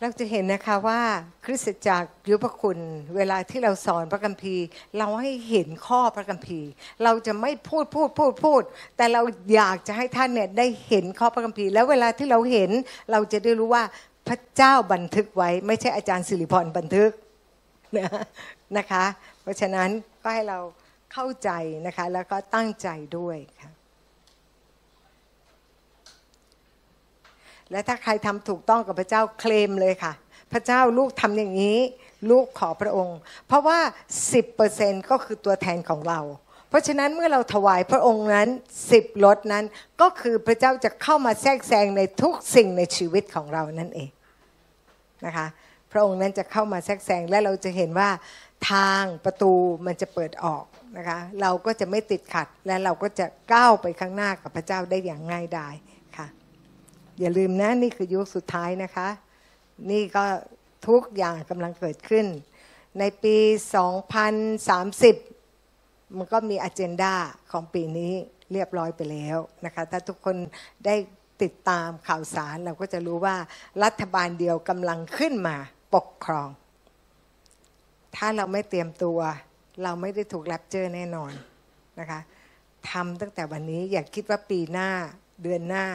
เราจะเห็นนะคะว่าคริสตจักรยุพคุณ เวลาที่เราสอนพระคัมภีร์ เราให้เห็นข้อพระคัมภีร์ เราจะไม่พูดพูดพูดพูด แต่เราอยากจะให้ท่านเนี่ยได้เห็นข้อพระคัมภีร์ แล้วเวลาที่เราเห็นเราจะได้รู้ว่าพระเจ้าบันทึกไว้ ไม่ใช่อาจารย์สิริพรบันทึกนะคะ เพราะฉะนั้นก็ให้เราเข้าใจนะคะ แล้วก็ตั้งใจด้วยค่ะ และถ้าใครทำถูกต้องกับพระเจ้าเคลมเลยค่ะ พระเจ้าลูกทำอย่างนี้ ลูกขอพระองค์ เพราะว่า 10%ก็คือตัวแทนของเรา เพราะฉะนั้นเมื่อเราถวายพระองค์นั้นสิบรถนั้นก็คือพระเจ้าจะเข้ามาแทรกแซงในทุกสิ่งในชีวิตของเรานั่นเองนะคะพระองค์นั้นจะเข้ามาแทรกแซงและเราจะเห็นว่าทางประตูมันจะเปิดออกนะคะเราก็จะไม่ติดขัดและเราก็จะก้าวไปข้างหน้ากับพระเจ้าได้อย่างง่ายดาย อย่าลืมนะนี่คือยุคสุดท้ายนะคะ นี่ก็ทุกอย่างกำลังเกิดขึ้น ในปี 2030 มันก็มีอเจนดาของปีนี้เรียบร้อยไปแล้วนะคะถ้าทุกคนได้ติดตามข่าวสารเราก็จะรู้ว่ารัฐบาลเดียวกำลังขึ้นมาปกครอง ถ้าเราไม่เตรียมตัว เราไม่ได้ถูกแรปเจอร์แน่นอนนะคะทำตั้งแต่วันนี้อย่าคิดว่าปีหน้าเดือนหน้า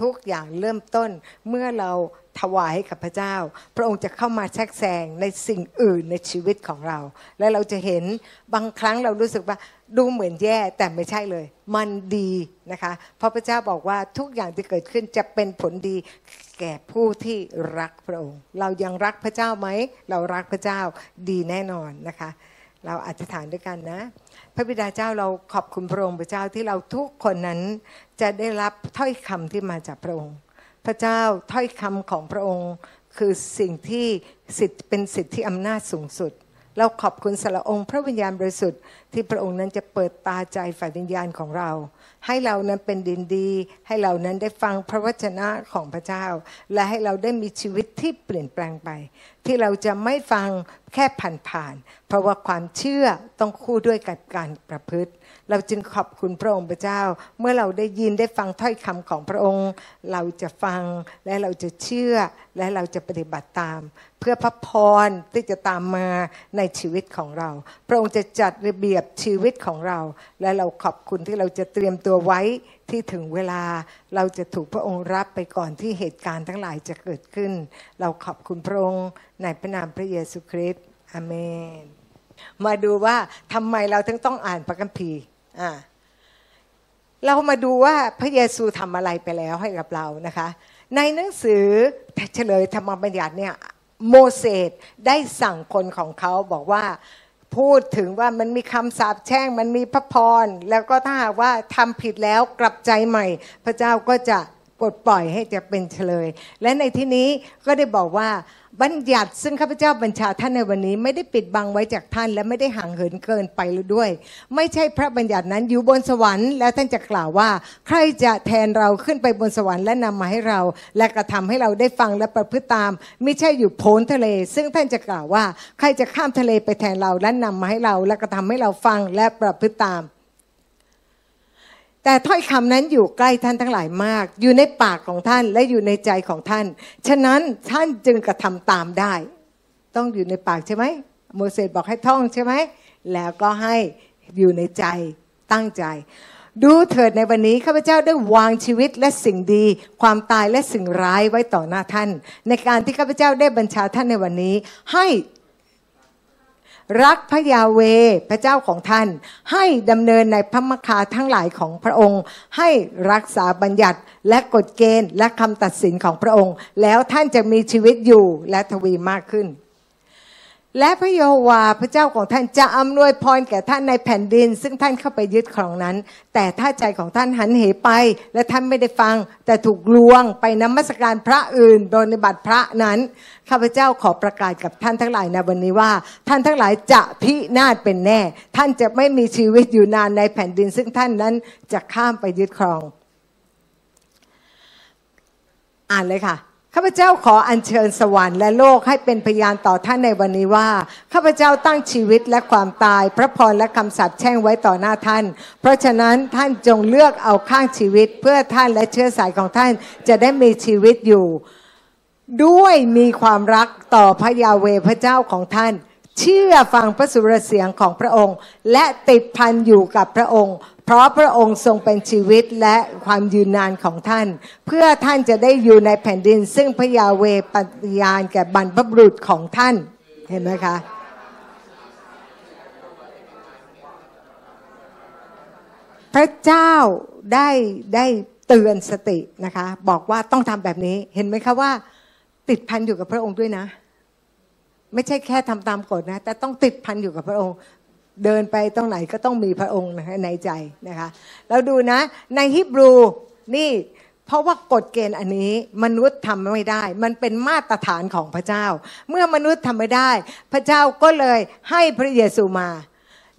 ทุกอย่างเริ่มต้นเมื่อเราถวายให้กับพระเจ้า พระองค์จะเข้ามาแทรกแซงในสิ่งอื่นในชีวิตของเรา และเราจะเห็นบางครั้งเรารู้สึกว่าดูเหมือนแย่แต่ไม่ใช่เลย มันดีนะคะเพราะพระเจ้าบอกว่าทุกอย่างที่เกิดขึ้นจะเป็นผลดีแก่ผู้ที่รักพระองค์ เรายังรักพระเจ้าไหมเรารักพระเจ้าดีแน่นอนนะคะ เราอธิษฐานด้วยกันนะ พระบิดาเจ้าเราขอบคุณพระองค์พระเจ้าที่เราทุกคนนั้นจะได้รับถ้อยคำที่มาจากพระองค์ พระเจ้าถ้อยคำของพระองค์คือสิ่งที่สิทธิ์เป็นสิทธิอำนาจสูงสุด เราขอบคุณสละองค์ พระวิญญาณบริสุทธิ์ ที่พระองค์นั้นจะเปิดตาใจฝ่ายวิญญาณของเรา ให้เรานั้นเป็นดินดี ให้เรานั้นได้ฟังพระวจนะของพระเจ้า และให้เราได้มีชีวิตที่เปลี่ยนแปลงไป ที่เราจะไม่ฟังแค่ผ่านๆเพราะว่าความเชื่อต้องคู่ด้วยกับการประพฤติ เราจึงขอบคุณพระองค์พระเจ้า เมื่อเราได้ยินได้ฟังถ้อยคำของพระองค์ เราจะฟังและเราจะเชื่อและเราจะปฏิบัติตาม เพื่อพระพรที่จะตามมาในชีวิตของเรา พระองค์จะจัดระเบียบชีวิตของเรา และเราขอบคุณที่เราจะเตรียมตัวไว้ที่ถึงเวลา เราจะถูกพระองค์รับไปก่อนที่เหตุการณ์ทั้งหลายจะเกิดขึ้น เราขอบคุณพระองค์ในพระนามพระเยซูคริสต์อเมน มาดูว่าทำไมเราถึงต้องอ่านพระคัมภีร์เรามาดูว่าพระเยซูทำอะไรไปแล้วให้กับเรานะคะ ในหนังสือเฉลยธรรมบัญญัติเนี่ยโมเสสได้สั่งคนของเขาบอกว่า พูดถึงว่ามันมีคำสาปแช่ง มันมีพระพร แล้วก็ถ้าหากว่าทำผิดแล้วกลับใจใหม่ พระเจ้าก็จะ ปลดปล่อยให้จะเป็นเฉลย และในที่นี้ก็ได้บอกว่าบัญญัติซึ่งข้าพเจ้าบัญชาท่านในวันนี้ ไม่ได้ปิดบังไว้จากท่าน และไม่ได้ห่างเหินเกินไปหรือด้วย ไม่ใช่พระบัญญัตินั้นอยู่บนสวรรค์แล้วท่านจะกล่าวว่า ใครจะแทนเราขึ้นไปบนสวรรค์และนำมาให้เรา และกระทำให้เราได้ฟังและประพฤติตาม ไม่ใช่อยู่โพ้นทะเล ซึ่งท่านจะกล่าวว่า ใครจะข้ามทะเลไปแทนเราและนำมาให้เรา และกระทำให้เราฟังและประพฤติตาม แต่ถ้อยคำนั้นอยู่ใกล้ท่านทั้งหลายมาก อยู่ในปากของท่านและอยู่ในใจของท่าน ฉะนั้นท่านจึงกระทำตามได้ ต้องอยู่ในปากใช่ไหมโมเสสบอกให้ท่องใช่ไหมแล้วก็ให้อยู่ในใจตั้งใจ ดูเถิดในวันนี้ข้าพเจ้าได้วางชีวิตและสิ่งดี ความตายและสิ่งร้ายไว้ต่อหน้าท่าน ในการที่ข้าพเจ้าได้บัญชาท่านในวันนี้ ให้ รักพระยาเวพระเจ้าของท่าน ให้ดำเนินในพระมคาทั้งหลายของพระองค์ ให้รักษาบัญญัติและกฎเกณฑ์และคำตัดสินของพระองค์ แล้วท่านจะมีชีวิตอยู่และทวีมากขึ้น และพระโยวาพระเจ้าของท่านจะอำนวยพรแก่ท่านในแผ่นดิน ซึ่งท่านเข้าไปยึดครองนั้น แต่ถ้าใจของท่านหันเหไป และท่านไม่ได้ฟัง แต่ถูกลวงไปนมัสการพระอื่นโดยในบัตรพระนั้นข้าพเจ้าขอประกาศกับท่านทั้งหลายในวันนี้ว่า ท่านทั้งหลายจะพินาศเป็นแน่ ท่านจะไม่มีชีวิตอยู่นานในแผ่นดิน ซึ่งท่านนั้นจะข้ามไปยึดครอง อ่านเลยค่ะ ข้าพเจ้าขออัญเชิญสวรรค์และโลกให้เป็นพยานต่อท่านในวันนี้ว่าข้าพเจ้าตั้งชีวิตและความตาย พระพรและคำสาปแช่งไว้ต่อหน้าท่าน เพราะฉะนั้นท่านจงเลือกเอาข้างชีวิตเพื่อท่านและเชื้อสายของท่านจะได้มีชีวิตอยู่ ด้วยมีความรักต่อพระยาเวพระเจ้าของท่าน เชื่อฟังพระสุรเสียงของพระองค์ และติดพันอยู่กับพระองค์ เพราะพระองค์ทรงเป็นชีวิตและความยืนนานของท่าน เพื่อท่านจะได้อยู่ในแผ่นดิน ซึ่งพระยาเวปฏิญาณแก่บรรพบุรุษของท่านเห็นไหมคะพระเจ้าได้ได้เตือนสตินะคะ บอกว่าต้องทำแบบนี้เห็นไหมคะว่า ติดพันอยู่กับพระองค์ด้วยนะ ไม่ใช่แค่ทำตามกฎนะ แต่ต้องติดพันอยู่กับพระองค์ เดินไปตรงไหนก็ต้องมีพระองค์ในใจนะคะแล้วดูนะในฮิบรูนี่เพราะว่ากฎเกณฑ์อันนี้มนุษย์ทำไม่ได้ มันเป็นมาตรฐานของพระเจ้า เมื่อมนุษย์ทำไม่ได้ พระเจ้าก็เลยให้พระเยซูมา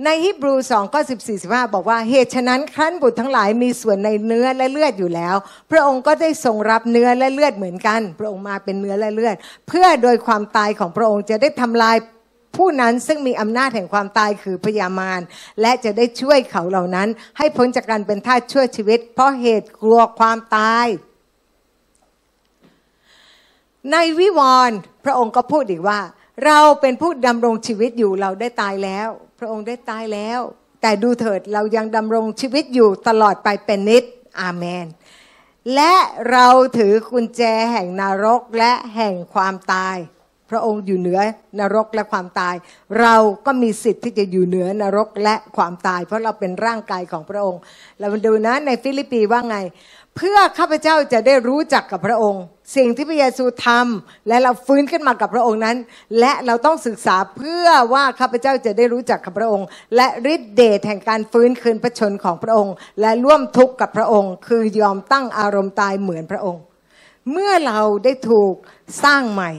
ในฮิบรู2ก็14 15บห้าบอกว่าเหตุฉะนั้นครั้นบุตรทั้งหลายมีส่วนในเนื้อและเลือดอยู่แล้ว พระองค์ก็ได้ทรงรับเนื้อและเลือดเหมือนกัน พระองค์มาเป็นเนื้อและเลือด เพื่อโดยความตายของพระองค์จะได้ทำลาย ผู้นั้นซึ่งมีอำนาจแห่งความตายคือพยามารและจะได้ช่วยเขาเหล่านั้น ให้พ้นจากการเป็นทาสช่วยชีวิต เพราะเหตุกลัวความตาย ในวิวรณ์พระองค์ก็พูดอีกว่า เราเป็นผู้ดำรงชีวิตอยู่เราได้ตายแล้ว พระองค์ได้ตายแล้ว แต่ดูเถิดเรายังดำรงชีวิตอยู่ตลอดไปเป็นนิดอาเมนและเราถือกุญแจแห่งนรกและแห่งความตาย พระองค์อยู่เหนือนรกและความตาย เราก็มีสิทธิ์ที่จะอยู่เหนือนรกและความตาย เพราะเราเป็นร่างกายของพระองค์ เรามาดูนะในฟิลิปปีว่าไง เพื่อข้าพเจ้าจะได้รู้จักกับพระองค์ สิ่งที่พระเยซูทำและเราฟื้นขึ้นมากับพระองค์นั้น และเราต้องศึกษาเพื่อว่าข้าพเจ้าจะได้รู้จักกับพระองค์ และฤทธิเดชแห่งการฟื้นคืนพระชนของพระองค์ และร่วมทุกข์กับพระองค์ คือยอมตั้งอารมณ์ตายเหมือนพระองค์ เมื่อเราได้ถูกสร้างใหม่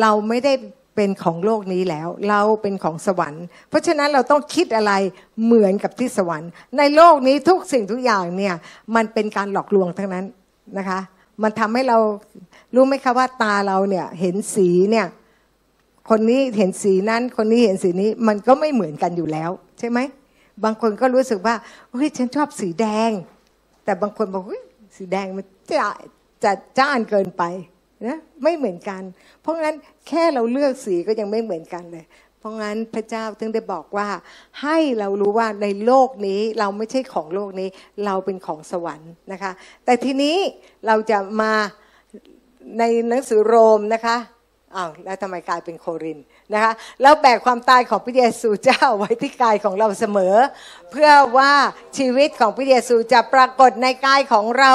เราไม่ได้เป็นของโลกนี้แล้ว เราเป็นของสวรรค์ เพราะฉะนั้นเราต้องคิดอะไรเหมือนกับที่สวรรค์ ในโลกนี้ทุกสิ่งทุกอย่างเนี่ยมันเป็นการหลอกลวงทั้งนั้นนะคะ มันทำให้เรารู้ไหมคะว่าตาเราเนี่ยเห็นสีเนี่ยคนนี้เห็นสีนั้น คนนี้เห็นสีนี้มันก็ไม่เหมือนกันอยู่แล้ว ใช่ไหมบางคนก็รู้สึกว่าเฮ้ยฉันชอบสีแดง แต่บางคนบอกเฮ้ยสีแดงมันจะจะจ้านเกินไป นะไม่เหมือนกัน เพราะงั้นแค่เราเลือกสีก็ยังไม่เหมือนกันเลย เพราะงั้นพระเจ้าถึงได้บอกว่า ให้เรารู้ว่าในโลกนี้เราไม่ใช่ของโลกนี้ เราเป็นของสวรรค์นะคะ แต่ทีนี้เราจะมาในหนังสือโรมนะคะอ้าวแล้วทำไมกลายเป็นโครินนะคะแล้วแบกความตายของพระเยซูเจ้าไว้ที่กายของเราเสมอ เพื่อว่าชีวิตของพระเยซูจะปรากฏในกายของเรา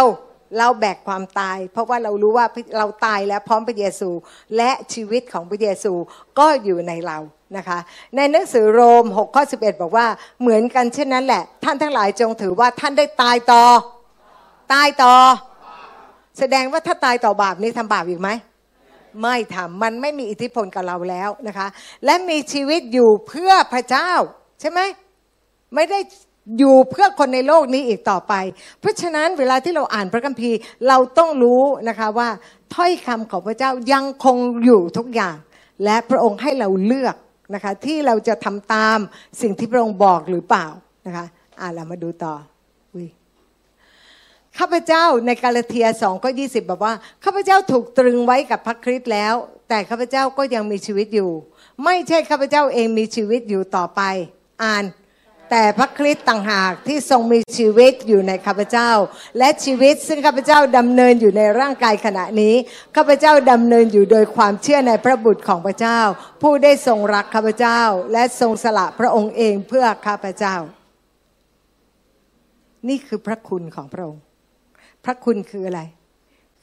เราแบกความตาย เพราะว่าเรารู้ว่าเราตายแล้วพร้อมพระเยซู และชีวิตของพระเยซูก็อยู่ในเรานะคะในหนังสือโรม6ข้อ11 บอกว่าเหมือนกันเช่นนั้นแหละ ท่านทั้งหลายจงถือว่าท่านได้ตายต่อ ตายต่อ แสดงว่าถ้าตายต่อบาปนี้ทำบาปอีกไหมไม่ทำมันไม่มีอิทธิพลกับเราแล้วนะคะ และมีชีวิตอยู่เพื่อพระเจ้าใช่ไหมไม่ได้ อยู่เพื่อคนในโลกนี้อีกต่อไป เพราะฉะนั้นเวลาที่เราอ่านพระคัมภีร์เราต้องรู้นะคะว่าถ้อยคำของพระเจ้ายังคงอยู่ทุกอย่าง และพระองค์ให้เราเลือกนะคะที่เราจะทำตามสิ่งที่พระองค์บอกหรือเปล่านะคะอ่าเรามาดูต่อข้าพเจ้าในกาลาเทียสองก็ยี่สิบบอกว่าข้าพเจ้าถูกตรึงไว้กับพระคริสต์แล้ว แต่ข้าพเจ้าก็ยังมีชีวิตอยู่ ไม่ใช่ข้าพเจ้าเองมีชีวิตอยู่ต่อไป อ่าน แต่พระคริสต์ต่างหากที่ทรงมีชีวิตอยู่ในข้าพเจ้า และชีวิตซึ่งข้าพเจ้าดำเนินอยู่ในร่างกายขณะนี้ข้าพเจ้าดำเนินอยู่โดยความเชื่อในพระบุตรของพระเจ้า ผู้ได้ทรงรักข้าพเจ้า และทรงสละพระองค์เองเพื่อข้าพเจ้า นี่คือพระคุณของพระองค์ พระคุณคืออะไร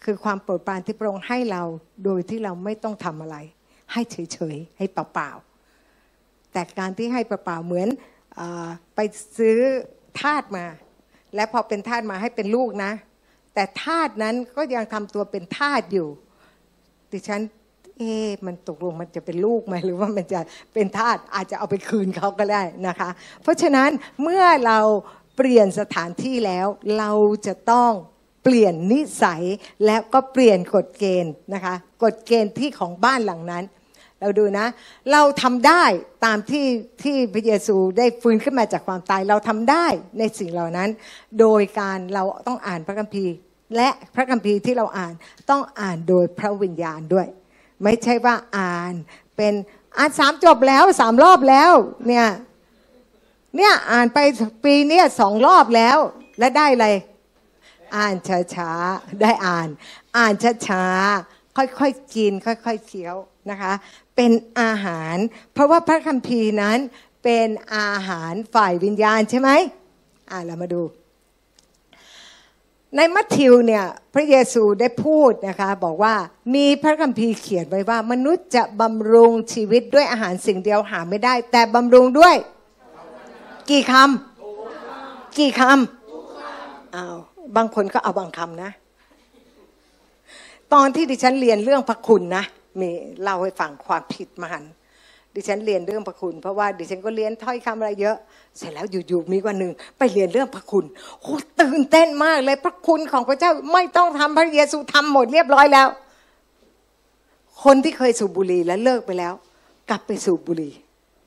คือความโปรดปรานที่พระองค์ให้เราโดยที่เราไม่ต้องทำอะไร ให้เฉยๆให้เปล่าๆแต่การที่ให้เปล่าๆเหมือน ไปซื้อทาสมา และพอเป็นทาสมาให้เป็นลูกนะ แต่ทาสนั้นก็ยังทำตัวเป็นทาสอยู่ ดิฉัน เอ๊มันตกลงมันจะเป็นลูกไหมหรือว่ามันจะเป็นทาสอาจจะเอาไปคืนเขาก็ได้นะคะ เพราะฉะนั้นเมื่อเราเปลี่ยนสถานที่แล้วเราจะต้องเปลี่ยนนิสัยแล้วก็เปลี่ยนกฎเกณฑ์นะคะ กฎเกณฑ์ที่ของบ้านหลังนั้น เราดูนะ เราทำได้ตามที่ที่พระเยซูได้ฟื้นขึ้นมาจากความตายเราทำได้ในสิ่งเหล่านั้น โดยการเราต้องอ่านพระคัมภีร์ และพระคัมภีร์ที่เราอ่านต้องอ่านโดยพระวิญญาณด้วย ไม่ใช่ว่าอ่านเป็นอ่านสามจบแล้วสามรอบแล้วเนี่ยเนี่ยอ่านไปปีเนี้ยสองรอบแล้วและได้อะไรอ่านช้าๆ ได้อ่าน อ่านช้าๆ ค่อยๆ กิน ค่อยๆเคี้ยว นะคะเป็นอาหาร เพราะว่าพระคัมภีร์นั้นเป็นอาหารฝ่ายวิญญาณใช่ไหมอ่าเรามาดู ในมัทธิวเนี่ยพระเยซูได้พูดนะคะบอกว่ามีพระคัมภีร์เขียนไว้ว่า มนุษย์จะบำรุงชีวิตด้วยอาหารสิ่งเดียวหาไม่ได้ แต่บำรุงด้วย กี่คำกี่คำอ้าวบางคนก็เอาบางคำนะ ตอนที่ดิฉันเรียนเรื่องพระคุณนะ มีเล่าให้ฟังความผิดมหันดิฉันเรียนเรื่องพระคุณ เพราะว่าดิฉันก็เรียนถ้อยคำอะไรเยอะ เสร็จแล้วอยู่ๆมีวันหนึ่งไปเรียนเรื่องพระคุณโอ้ตื่นเต้นมากเลยพระคุณของพระเจ้าไม่ต้องทำพระเยซูทำหมดเรียบร้อยแล้ว คนที่เคยสูบบุหรี่แล้วเลิกไปแล้ว กลับไปสูบบุหรี่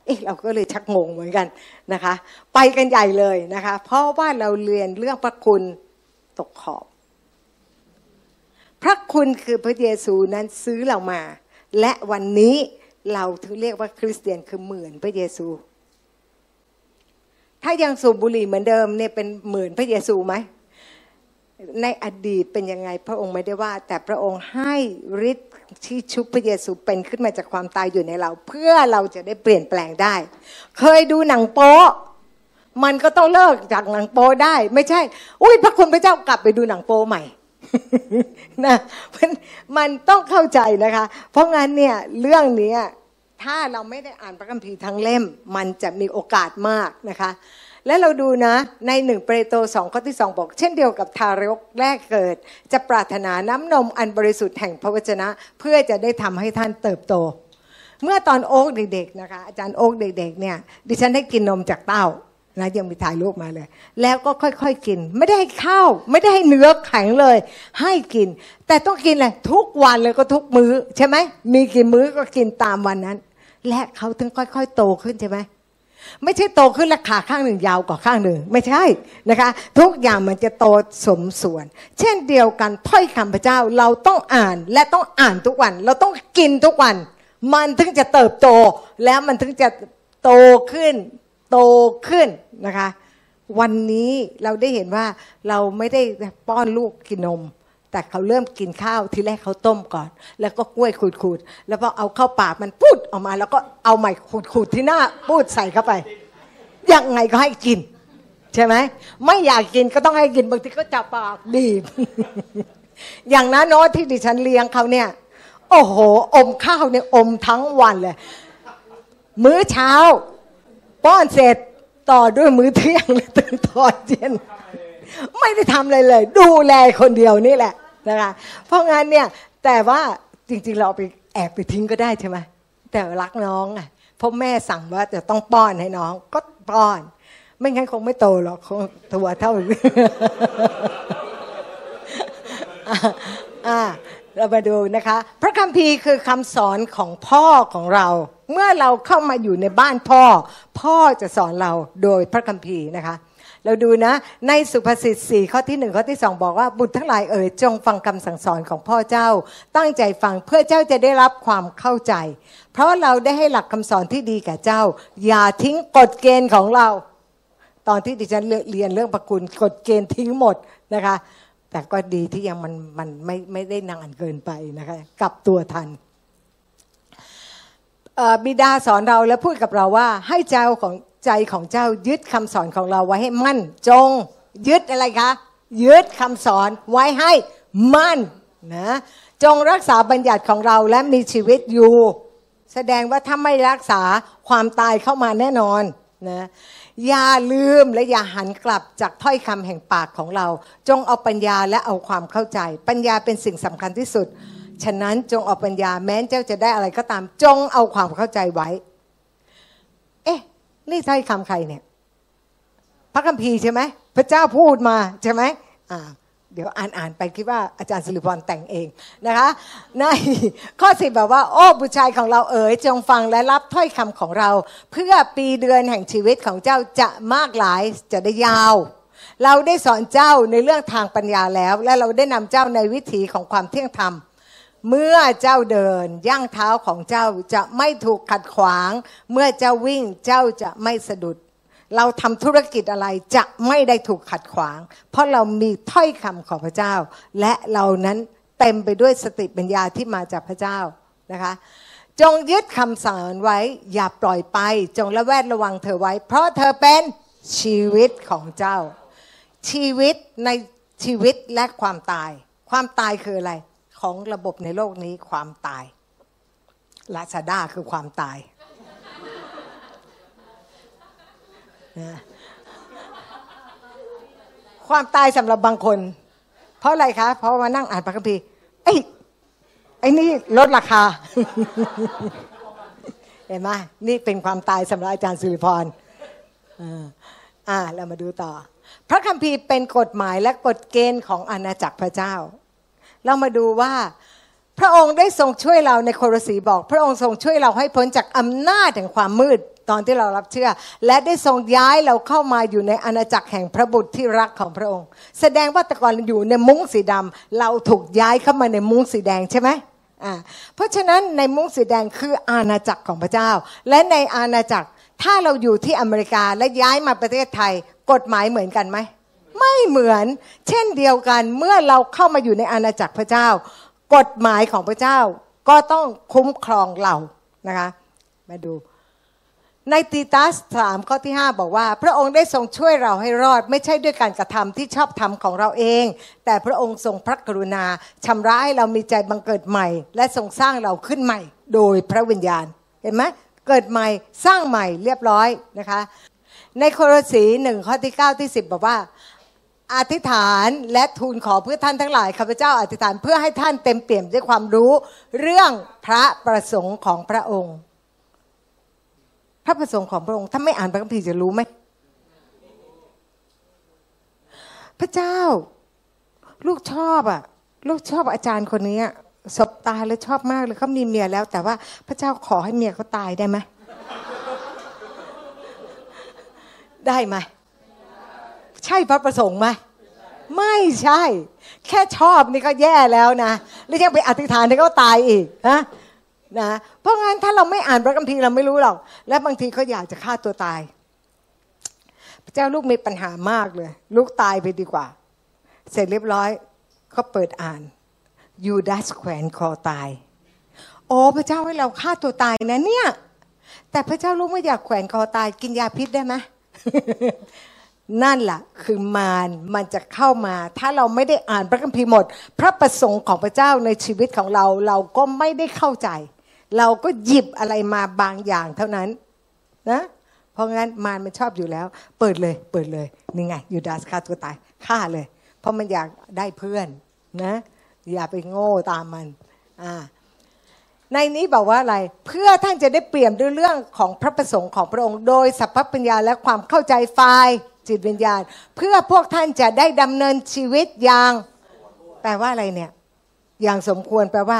เอ๊ะเราก็เลยชักงงเหมือนกันนะคะ ไปกันใหญ่เลยนะคะ เพราะว่าเราเรียนเรื่องพระคุณตกขอบ พระคุณคือพระเยซูนั้นซื้อเรามา และวันนี้เราถึงเรียกว่าคริสเตียนคือเหมือนพระเยซู ถ้ายังสูบบุหรี่เหมือนเดิมเนี่ยเป็นเหมือนพระเยซูไหมในอดีตเป็นยังไงพระองค์ไม่ได้ว่า แต่พระองค์ให้ฤทธิ์ที่ชุบพระเยซูเป็นขึ้นมาจากความตายอยู่ในเรา เพื่อเราจะได้เปลี่ยนแปลงได้ เคยดูหนังโป๊มันก็ต้องเลิกจากหนังโป๊ได้ ไม่ใช่ อุ้ยพระคุณพระเจ้ากลับไปดูหนังโป๊ใหม่ นะมันมันต้องเข้าใจนะคะ เพราะงั้นเนี่ยเรื่องนี้ถ้าเราไม่ได้อ่านพระคัมภีร์ทั้งเล่ม มันจะมีโอกาสมากนะคะ และเราดูนะในหนึ่งเปโตรสองข้อที่สองบอก เช่นเดียวกับทารกแรกเกิด จะปรารถนาน้ำนมอันบริสุทธิ์แห่งพระวจนะ เพื่อจะได้ทำให้ท่านเติบโต เมื่อตอนโอ๊กเด็กๆนะคะอาจารย์โอ๊กเด็กๆเนี่ยดิฉันได้กินนมจากเต้า นะยังมีถ่ายรูปมาเลย แล้วก็ค่อยๆกิน ไม่ได้ให้ข้าวไม่ได้ให้เนื้อแข็งเลย ให้กิน แต่ต้องกินเลยทุกวันเลยก็ทุกมื้อใช่ไหมมีกี่มื้อก็กินตามวันนั้น และเขาถึงค่อย ๆ โตขึ้นใช่ไหมไม่ใช่โตขึ้นและขาข้างหนึ่งยาวกว่าข้างหนึ่ง ไม่ใช่นะคะ ทุกอย่างมันจะโตสมส่วน เช่นเดียวกันถ้อยคำพระเจ้าเราต้องอ่านและต้องอ่านทุกวัน เราต้องกินทุกวัน มันถึงจะเติบโตแล้วมันถึงจะโตขึ้น โตขึ้นนะคะ วันนี้เราได้เห็นว่าเราไม่ได้ป้อนลูกกินนม แต่เขาเริ่มกินข้าวทีแรกเขาต้มก่อน แล้วก็กล้วยขูดๆแล้วพอเอาเข้าปากมันพูดออกมา แล้วก็เอาใหม่ขูดๆที่หน้าพูดใส่เข้าไปยังไงก็ให้กิน ใช่ไหมไม่อยากกินก็ต้องให้กินบางทีก็จับปากบีบอย่างนั้นน้ตที่ดิฉันเลี้ยงเขาเนี่ย โอ้โห อมข้าวเนี่ยอมทั้งวันเลย มื้อเช้า ป้อนเสร็จต่อด้วยมื้อเที่ยงเลยตื่นตอนเย็น ไม่ได้ทำอะไรเลย ดูแลคนเดียวนี่แหละนะคะเพราะงั้นเนี่ยแต่ว่าจริงๆเราไปแอบไปทิ้งก็ได้ใช่ไหมแต่รักน้องอะเพราะแม่สั่งว่าจะต้องป้อนให้น้องก็ป้อน ไม่งั้นคงไม่โตหรอกคงตัวเท่าอ่า เรามาดูนะคะ พระคัมภีร์คือคำสอนของพ่อของเรา เมื่อเราเข้ามาอยู่ในบ้านพ่อ พ่อจะสอนเราโดยพระคัมภีร์นะคะ เราดูนะ ในสุภาษิตสี่ข้อที่หนึ่งข้อที่สองบอกว่าบุตรทั้งหลายเอ๋ยจงฟังคำสั่งสอนของพ่อเจ้า ตั้งใจฟังเพื่อเจ้าจะได้รับความเข้าใจ เพราะเราได้ให้หลักคำสอนที่ดีแก่เจ้า อย่าทิ้งกฎเกณฑ์ของเรา ตอนที่ดิฉันเรียนเรื่องประคุณกฎเกณฑ์ทิ้งหมดนะคะ แต่ก็ดีที่ยังมันมันไม่ไม่ได้นานเกินไปนะคะกลับตัวทันบิดาสอนเราและพูดกับเราว่า ให้เจ้าของใจของเจ้ายึดคำสอนของเราไว้ให้มั่น จง ยึดอะไรคะ ยึดคำสอนไว้ให้มั่นนะจงรักษาบัญญัติของเราและมีชีวิตอยู่ แสดงว่าถ้าไม่รักษาความตายเข้ามาแน่นอนนะ อย่าลืมและอย่าหันกลับจากถ้อยคำแห่งปากของเรา จงเอาปัญญาและเอาความเข้าใจ ปัญญาเป็นสิ่งสำคัญที่สุด ฉะนั้นจงเอาปัญญาแม้เจ้าจะได้อะไรก็ตาม จงเอาความเข้าใจไว้ เอ๊ะ นี่ถ้อยคำใครเนี่ย พระคัมภีร์ใช่ไหมพระเจ้าพูดมาใช่ไหมอ่า เดี๋ยวอ่านอ่านไปคิดว่าอาจารย์สิริพรแต่งเองนะคะในข้อสิบแบบว่า โอ้บุตรชายของเราเอ๋ยจงฟังและรับถ้อยคำของเรา เพื่อปีเดือนแห่งชีวิตของเจ้าจะมากหลายจะได้ยาว เราได้สอนเจ้าในเรื่องทางปัญญาแล้ว และเราได้นำเจ้าในวิถีของความเที่ยงธรรม เมื่อเจ้าเดิน ย่างเท้าของเจ้าจะไม่ถูกขัดขวาง เมื่อเจ้าวิ่งเจ้าจะไม่สะดุด เราทำธุรกิจอะไรจะไม่ได้ถูกขัดขวาง เพราะเรามีถ้อยคำของพระเจ้า และเรานั้นเต็มไปด้วยสติปัญญาที่มาจากพระเจ้านะคะจงยึดคำสอนไว้ อย่าปล่อยไป จงระแวดระวังเธอไว้ เพราะเธอเป็นชีวิตของเจ้า ชีวิตในชีวิตและความตาย ความตายคืออะไร ของระบบในโลกนี้ความตายลาซาด้าคือความตายนะ ความตายสำหรับบางคน เพราะอะไรคะ เพราะว่านั่งอ่านพระคัมภีร์ไอ้ไอ้นี่ลดราคา เห็นไหมนี่เป็นความตายสำหรับอาจารย์สิริพรอ่าอ่าเรามาดูต่อ พระคัมภีร์เป็นกฎหมายและกฎเกณฑ์ของอาณาจักรพระเจ้า เรามาดูว่าพระองค์ได้ทรงช่วยเราในโครสีบอก พระองค์ทรงช่วยเราให้พ้นจากอำนาจแห่งความมืด ตอนที่เรารับเชื่อ และได้ทรงย้ายเราเข้ามาอยู่ในอาณาจักรแห่งพระบุตรที่รักของพระองค์ แสดงว่าแต่ก่อนอยู่ในมุ้งสีดำเราถูกย้ายเข้ามาในมุ้งสีแดงใช่ไหมเพราะฉะนั้นในมุ้งสีแดงคืออาณาจักรของพระเจ้า และในอาณาจักรถ้าเราอยู่ที่อเมริกาและย้ายมาประเทศไทยกฎหมายเหมือนกันไหมไม่เหมือน เช่นเดียวกันเมื่อเราเข้ามาอยู่ในอาณาจักรพระเจ้า กฎหมายของพระเจ้าก็ต้องคุ้มครองเรานะคะ มาดู ในตีตัสสามข้อที่ 5 บอกว่า พระองค์ได้ทรงช่วยเราให้รอด ไม่ใช่ด้วยการกระทำที่ชอบทำของเราเอง แต่พระองค์ทรงพระกรุณาชำระให้เรามีใจบังเกิดใหม่ และทรงสร้างเราขึ้นใหม่ โดยพระวิญญาณ เห็นไหมเกิดใหม่สร้างใหม่เรียบร้อยนะคะ ในโครสีหนึ่งข้อที่9ที่10 บอกว่าอธิษฐานและทูลขอเพื่อท่านทั้งหลายข้าพเจ้าอธิษฐานเพื่อให้ท่านเต็มเปี่ยมด้วยความรู้ เรื่องพระประสงค์ของพระองค์ พระประสงค์ของพระองค์ถ้าไม่อ่านพระคัมภีร์จะรู้ไหมพระเจ้า ลูกชอบอะ ลูกชอบอาจารย์คนนี้อะสบตายแล้วชอบมากเลยเขามีเมียแล้ว แต่ว่าพระเจ้าขอให้เมียเขาตายได้ไหมได้ไหมใช่พระประสงค์ไหมไม่ใช่ แค่ชอบนี่ก็แย่แล้วนะ แล้วยังไปอธิษฐานให้เขาตายอีกนะ นะเพราะงั้นถ้าเราไม่อ่านพระคัมภีร์เราไม่รู้หรอก และบางทีเขาอยากจะฆ่าตัวตาย พระเจ้าลูกมีปัญหามากเลย ลูกตายไปดีกว่า เสร็จเรียบร้อยเขาเปิดอ่านยูดาสแขวนคอตายโอ้พระเจ้าให้เราฆ่าตัวตายนะเนี่ย แต่พระเจ้าลูกไม่อยากแขวนคอตาย กินยาพิษได้ไหมนั่นแหละคือมารมันจะเข้ามา ถ้าเราไม่ได้อ่านพระคัมภีร์หมด พระประสงค์ของพระเจ้าในชีวิตของเราเราก็ไม่ได้เข้าใจ เราก็หยิบอะไรมาบางอย่างเท่านั้นนะเพราะงั้นมารมันชอบอยู่แล้ว เปิดเลยเปิดเลยนี่ไงยูดาสฆ่าตัวตายฆ่าเลย เพราะมันอยากได้เพื่อนนะอย่าไปโง่ตามมันอ่าในนี้บอกว่าอะไรเพื่อท่านจะได้เปลี่ยนด้วยเรื่องของพระประสงค์ของพระองค์ โดยสัพพปัญญาและความเข้าใจฝ่ายจิตวิญญาณ เพื่อพวกท่านจะได้ดำเนินชีวิตอย่าง แปลว่าอะไรเนี่ย อย่างสมควรแปลว่า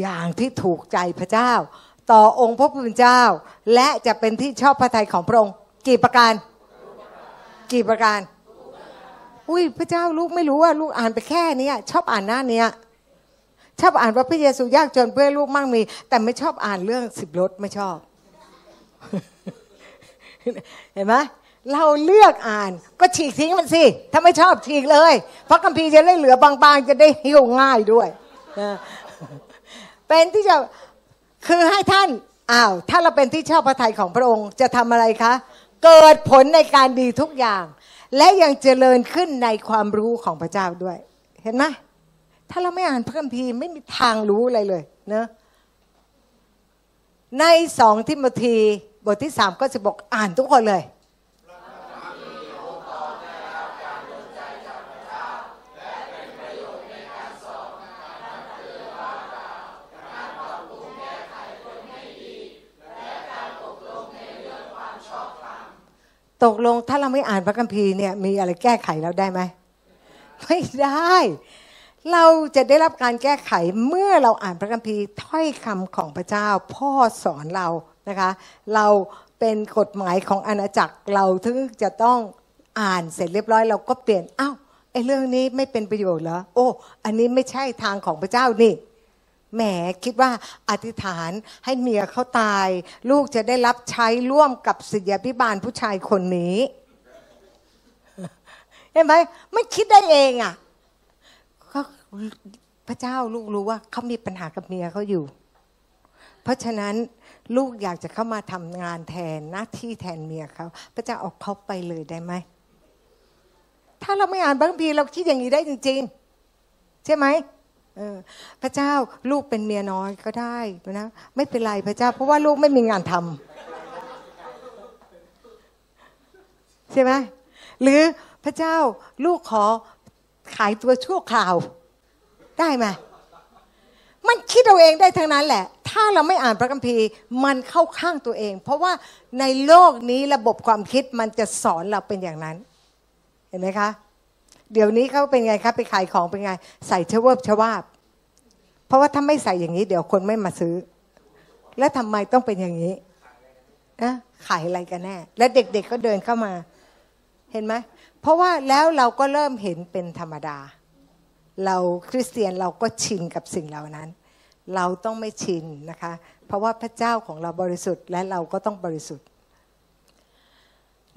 อย่างที่ถูกใจพระเจ้า ต่อองค์พระผู้เป็นเจ้า และจะเป็นที่ชอบพระทัยของพระองค์กี่ประการ กี่ประการ อุ้ยพระเจ้าลูกไม่รู้ว่าลูกอ่านไปแค่เนี้ยชอบอ่านหน้าเนี้ยชอบอ่านว่าพระเยซูยากจนเพื่อลูกมั่งมี แต่ไม่ชอบอ่านเรื่องสิบรถไม่ชอบ เห็นไหมเราเลือกอ่านก็ฉีกทิ้งมันสิ ถ้าไม่ชอบฉีกเลย เพราะคัมภีร์จะได้เหลือบางๆ จะได้หิ้วง่ายด้วย เป็นที่จะคือให้ท่านอ้าวถ้าเราเป็นที่ชอบพระทัยของพระองค์จะทำอะไรคะ เกิดผลในการดีทุกอย่าง และยังเจริญขึ้นในความรู้ของพระเจ้าด้วย เห็นไหมถ้าเราไม่อ่านพระคัมภีร์ไม่มีทางรู้อะไรเลยนะในสองทิโมธีบทที่สามก็จะบอกอ่านทุกคนเลย ตกลงถ้าเราไม่อ่านพระคัมภีร์เนี่ยมีอะไรแก้ไขเราได้ไหมไม่ได้ เราจะได้รับการแก้ไขเมื่อเราอ่านพระคัมภีร์ถ้อยคำของพระเจ้า พ่อสอนเรานะคะ เราเป็นกฎหมายของอาณาจักรเราถึงจะต้องอ่านเสร็จเรียบร้อย เราก็เปลี่ยนอ้าวไอ้เรื่องนี้ไม่เป็นประโยชน์เหรอโอ้ อันนี้ไม่ใช่ทางของพระเจ้านี่ แหมคิดว่าอธิษฐานให้เมียเขาตาย ลูกจะได้รับใช้ร่วมกับศิษยาพิบาลผู้ชายคนนี้เห็นไหมไม่คิดได้เองอะก็พระเจ้าลูกรู้ว่าเขามีปัญหากับเมียเขาอยู่ เพราะฉะนั้นลูกอยากจะเข้ามาทำงานแทนหน้าที่แทนเมียเขาพระเจ้าเอาเขาไปเลยได้ไหมถ้าเราไม่อ่านบางทีเราคิดอย่างนี้ได้จริง ๆ ใช่ไหม ออพระเจ้าลูกเป็นเมียน้อยก็ได้นะไม่เป็นไรพระเจ้า เพราะว่าลูกไม่มีงานทำใช่ไหมหรือพระเจ้าลูกขอขายตัวชั่วคราว ได้ไหมมันคิดเอาเองได้ทั้งนั้นแหละ ถ้าเราไม่อ่านพระคัมภีร์มันเข้าข้างตัวเอง เพราะว่าในโลกนี้ระบบความคิดมันจะสอนเราเป็นอย่างนั้น เห็นไหมคะ เดี๋ยวนี้เขาเป็นไงครับไปขายของเป็นไง ใส่เชเวบชวาบ เพราะว่าถ้าไม่ใส่อย่างนี้ เดี๋ยวคนไม่มาซื้อ และทำไมต้องเป็นอย่างนี้นะขายอะไรกันแน่ และเด็กๆก็เดินเข้ามา เห็นไหมเพราะว่าแล้วเราก็เริ่มเห็นเป็นธรรมดา เราคริสเตียนเราก็ชินกับสิ่งเหล่านั้น เราต้องไม่ชินนะคะ เพราะว่าพระเจ้าของเราบริสุทธิ์และเราก็ต้องบริสุทธิ์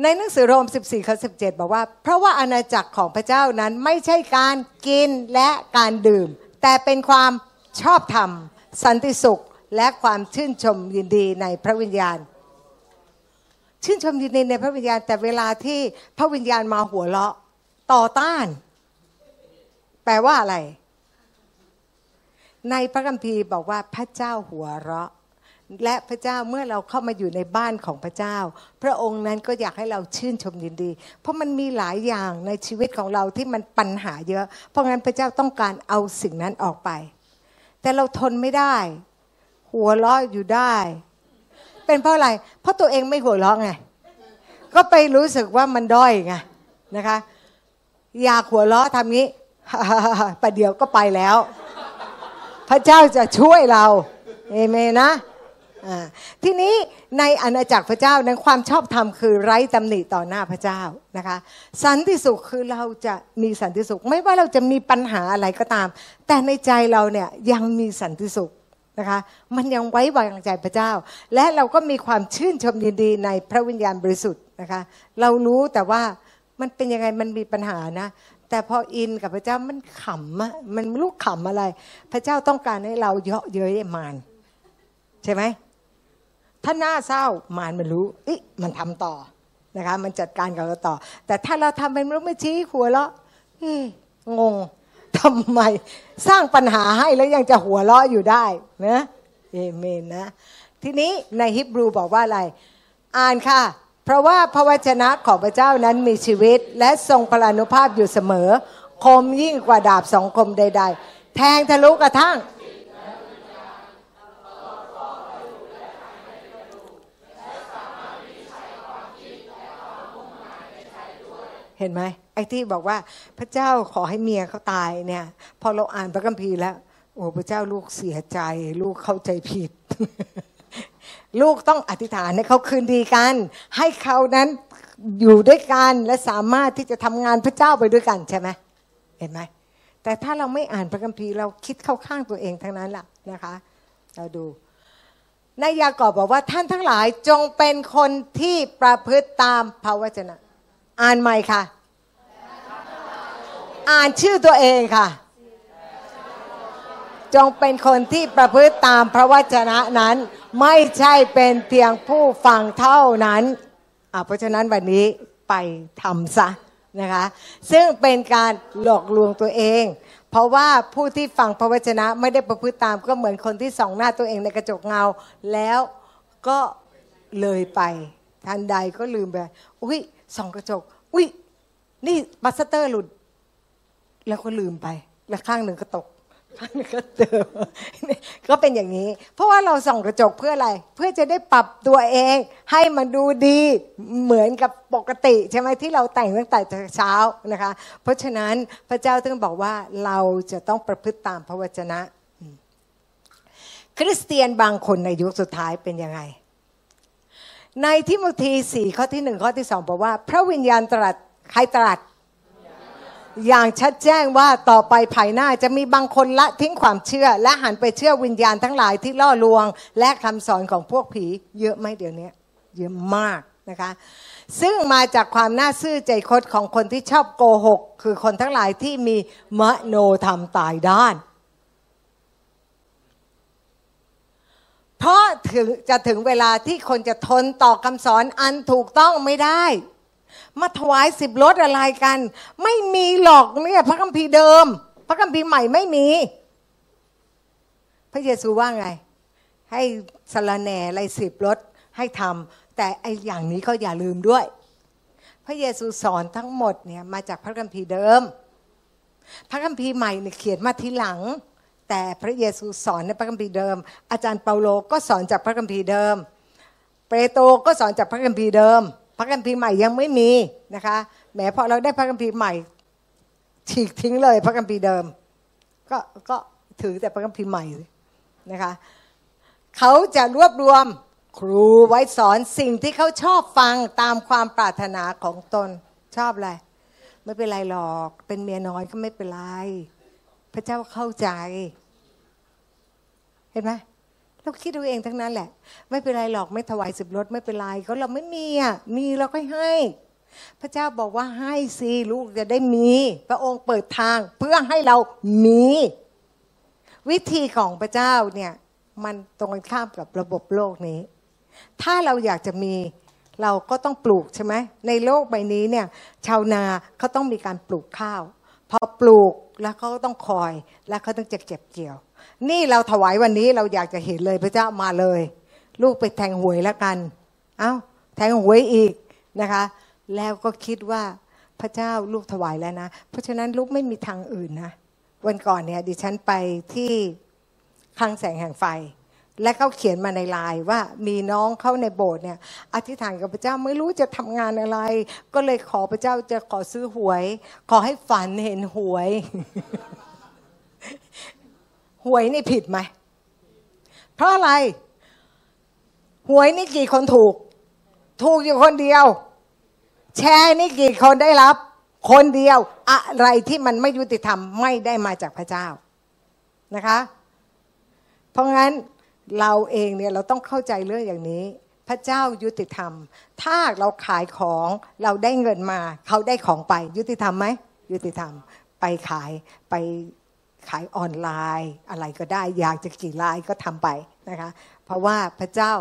ในหนังสือโรม 14ข้อ17 บอกว่า เพราะว่าอาณาจักรของพระเจ้านั้นไม่ใช่การกินและการดื่ม แต่เป็นความชอบธรรม สันติสุขและความชื่นชมยินดีในพระวิญญาณ ชื่นชมยินดีในพระวิญญาณ แต่เวลาที่พระวิญญาณมาหัวเราะต่อต้าน แปลว่าอะไร ในพระคัมภีร์บอกว่าพระเจ้าหัวเราะ และพระเจ้าเมื่อเราเข้ามาอยู่ในบ้านของพระเจ้า พระองค์นั้นก็อยากให้เราชื่นชมยินดี เพราะมันมีหลายอย่างในชีวิตของเราที่มันปัญหาเยอะ เพราะงั้นพระเจ้าต้องการเอาสิ่งนั้นออกไป แต่เราทนไม่ได้ หัวเราะอยู่ได้ เป็นเพราะอะไร เพราะตัวเองไม่หัวเราะไงก็ไปรู้สึกว่ามันด้อยไงนะคะ อยากหัวเราะทำงี้ประเดี๋ยวก็ไปแล้ว พระเจ้าจะช่วยเราเอเมนะ ทีนี้ในอาณาจักรพระเจ้านั้นความชอบธรรมคือไร้ตำหนิต่อหน้าพระเจ้านะคะ สันติสุขคือเราจะมีสันติสุข ไม่ว่าเราจะมีปัญหาอะไรก็ตาม แต่ในใจเราเนี่ยยังมีสันติสุขนะคะ มันยังไว้วางใจพระเจ้า และเราก็มีความชื่นชมยินดีในพระวิญญาณบริสุทธิ์นะคะ เรารู้แต่ว่ามันเป็นยังไงมันมีปัญหานะแต่พออินกับพระเจ้ามันขำอะมันไม่รู้ขำอะไร พระเจ้าต้องการให้เราเยาะเย้ยมารใช่ไหม ถ้าหน้าเศร้ามารมันรู้อิมันทำต่อนะคะ มันจัดการกับเราต่อ แต่ถ้าเราทำเป็นรู้ไม่ชี้หัวเราะงงทำไมสร้างปัญหาให้แล้วยังจะหัวเราะอยู่ได้นะเอเมนนะ ทีนี้ในฮิบรูบอกว่าอะไร อ่านค่ะ เพราะว่าพระวจนะของพระเจ้านั้นมีชีวิต และทรงพลานุภาพอยู่เสมอ คมยิ่งกว่าดาบสองคมใด ๆ แทงทะลุกระทั่ง เห็นไหมไอ้ที่บอกว่าพระเจ้าขอให้เมียเขาตายเนี่ย พอเราอ่านพระคัมภีร์แล้ว โอ้พระเจ้าลูกเสียใจ ลูกเข้าใจผิด ลูกต้องอธิษฐานให้เขาคืนดีกัน ให้เขานั้นอยู่ด้วยกันและสามารถที่จะทำงานพระเจ้าไปด้วยกันใช่ไหมเห็นไหมแต่ถ้าเราไม่อ่านพระคัมภีร์เราคิดเข้าข้างตัวเองทั้งนั้นแหละนะคะ เราดูนายยากอบบอกว่าท่านทั้งหลายจงเป็นคนที่ประพฤติตามพระวจนะ อ่านใหม่ค่ะ อ่านชื่อตัวเองค่ะ จงเป็นคนที่ประพฤติตามพระวจนะนั้น ไม่ใช่เป็นเพียงผู้ฟังเท่านั้นเพราะฉะนั้นวันนี้ไปทำซะนะคะ ซึ่งเป็นการหลอกลวงตัวเอง เพราะว่าผู้ที่ฟังพระวจนะไม่ได้ประพฤติตามก็เหมือนคนที่ส่องหน้าตัวเองในกระจกเงาแล้วก็เลยไปทันใดก็ลืมไปอุ้ย ส่องกระจก อุ้ยนี่บัสเตอร์หลุด แล้วก็ลืมไป แล้วข้างหนึ่งก็ตกข้างนึงก็เติมก็เป็นอย่างนี้ เพราะว่าเราส่องกระจกเพื่ออะไร เพื่อจะได้ปรับตัวเอง ให้มันดูดีเหมือนกับปกติ ใช่ไหมที่เราแต่งตั้งแต่เช้านะคะ เพราะฉะนั้นพระเจ้าจึงบอกว่าเราจะต้องประพฤติตามพระวจนะ คริสเตียนบางคนในยุคสุดท้ายเป็นยังไง ในทิโมธีสี่ข้อที่หนึ่งข้อที่สองบอกว่า พระวิญญาณตรัสใครตรัสอย่างชัดแจ้งว่าต่อไปภายหน้าจะมีบางคนละทิ้งความเชื่อ และหันไปเชื่อวิญญาณทั้งหลายที่ล่อลวง และคำสอนของพวกผีเยอะไหมเดี๋ยวนี้เยอะมากนะคะซึ่งมาจากความน่าซื่อใจคดของคนที่ชอบโกหก คือคนทั้งหลายที่มีมโนธรรมตายด้าน เพราะถึงจะถึงเวลาที่คนจะทนต่อคำสอนอันถูกต้องไม่ได้ มาถวายสิบรถอะไรกัน ไม่มีหรอกเนี่ยพระคัมภีร์เดิม พระคัมภีร์ใหม่ไม่มี พระเยซูว่าไง ให้สารแหน่อะไรสิบรถให้ทำแต่ไออย่างนี้ก็อย่าลืมด้วย พระเยซูสอนทั้งหมดเนี่ยมาจากพระคัมภีร์เดิม พระคัมภีร์ใหม่เนี่ยเขียนมาทีหลัง แต่พระเยซูสอนในพระคัมภีร์เดิม อาจารย์เปาโลก็สอนจากพระคัมภีร์เดิม เปโตรก็สอนจากพระคัมภีร์เดิม พระคัมภีร์ใหม่ยังไม่มีนะคะแหมพอเราได้พระคัมภีร์ใหม่ฉีกทิ้งเลยพระคัมภีร์เดิม ก็ก็ถือแต่พระคัมภีร์ใหม่นะคะเขาจะรวบรวมครูไว้สอนสิ่งที่เขาชอบฟังตามความปรารถนาของตนชอบอะไร ไม่เป็นไรหรอก เป็นเมียน้อยก็ไม่เป็นไร พระเจ้าเข้าใจ เห็นไหมเราคิดเอาเองทั้งนั้นแหละ ไม่เป็นไรหรอกไม่ถวายสิบรถไม่เป็นไรก็เราไม่มีอะมีเราก็ให้ พระเจ้าบอกว่าให้สิลูกจะได้มี พระองค์เปิดทางเพื่อให้เรามี วิธีของพระเจ้าเนี่ยมันตรงกันข้ามกับระบบโลกนี้ ถ้าเราอยากจะมีเราก็ต้องปลูกใช่ไหมในโลกใบนี้เนี่ย ชาวนาเขาต้องมีการปลูกข้าว พอปลูกแล้วเขาก็ต้องคอย แล้วเขาต้องจะเก็บเกี่ยว นี่เราถวายวันนี้เราอยากจะเห็นเลยพระเจ้ามาเลย ลูกไปแทงหวยแล้วกัน เอา้าแทงหวยอีกนะคะ แล้วก็คิดว่าพระเจ้าลูกถวายแล้วนะ เพราะฉะนั้นลูกไม่มีทางอื่นนะ วันก่อนเนี่ยดิฉันไปที่คลังแสงแห่งไฟ และเขาเขียนมาในไลน์ว่ามีน้องเข้าในโบสถ์เนี่ยอธิษฐานกับพระเจ้าไม่รู้จะทำงานอะไร ก็เลยขอพระเจ้าจะขอซื้อหวย ขอให้ฝันเห็นหวยหวยนี่ผิดไหม เพราะอะไร หวยนี่กี่คนถูก ถูกอยู่คนเดียว แชร์นี่กี่คนได้รับ คนเดียว อะไรที่มันไม่ยุติธรรมไม่ได้มาจากพระเจ้านะคะ เพราะงั้น เราเองเนี่ยเราต้องเข้าใจเรื่องอย่างนี้ พระเจ้ายุติธรรม ถ้าเราขายของเราได้เงินมา เขาได้ของไป ยุติธรรมไหมยุติธรรม ไปขายไปขายออนไลน์อะไรก็ได้อยากจะกี่ไลน์ก็ทำไปนะคะ เพราะว่าพระเจ้า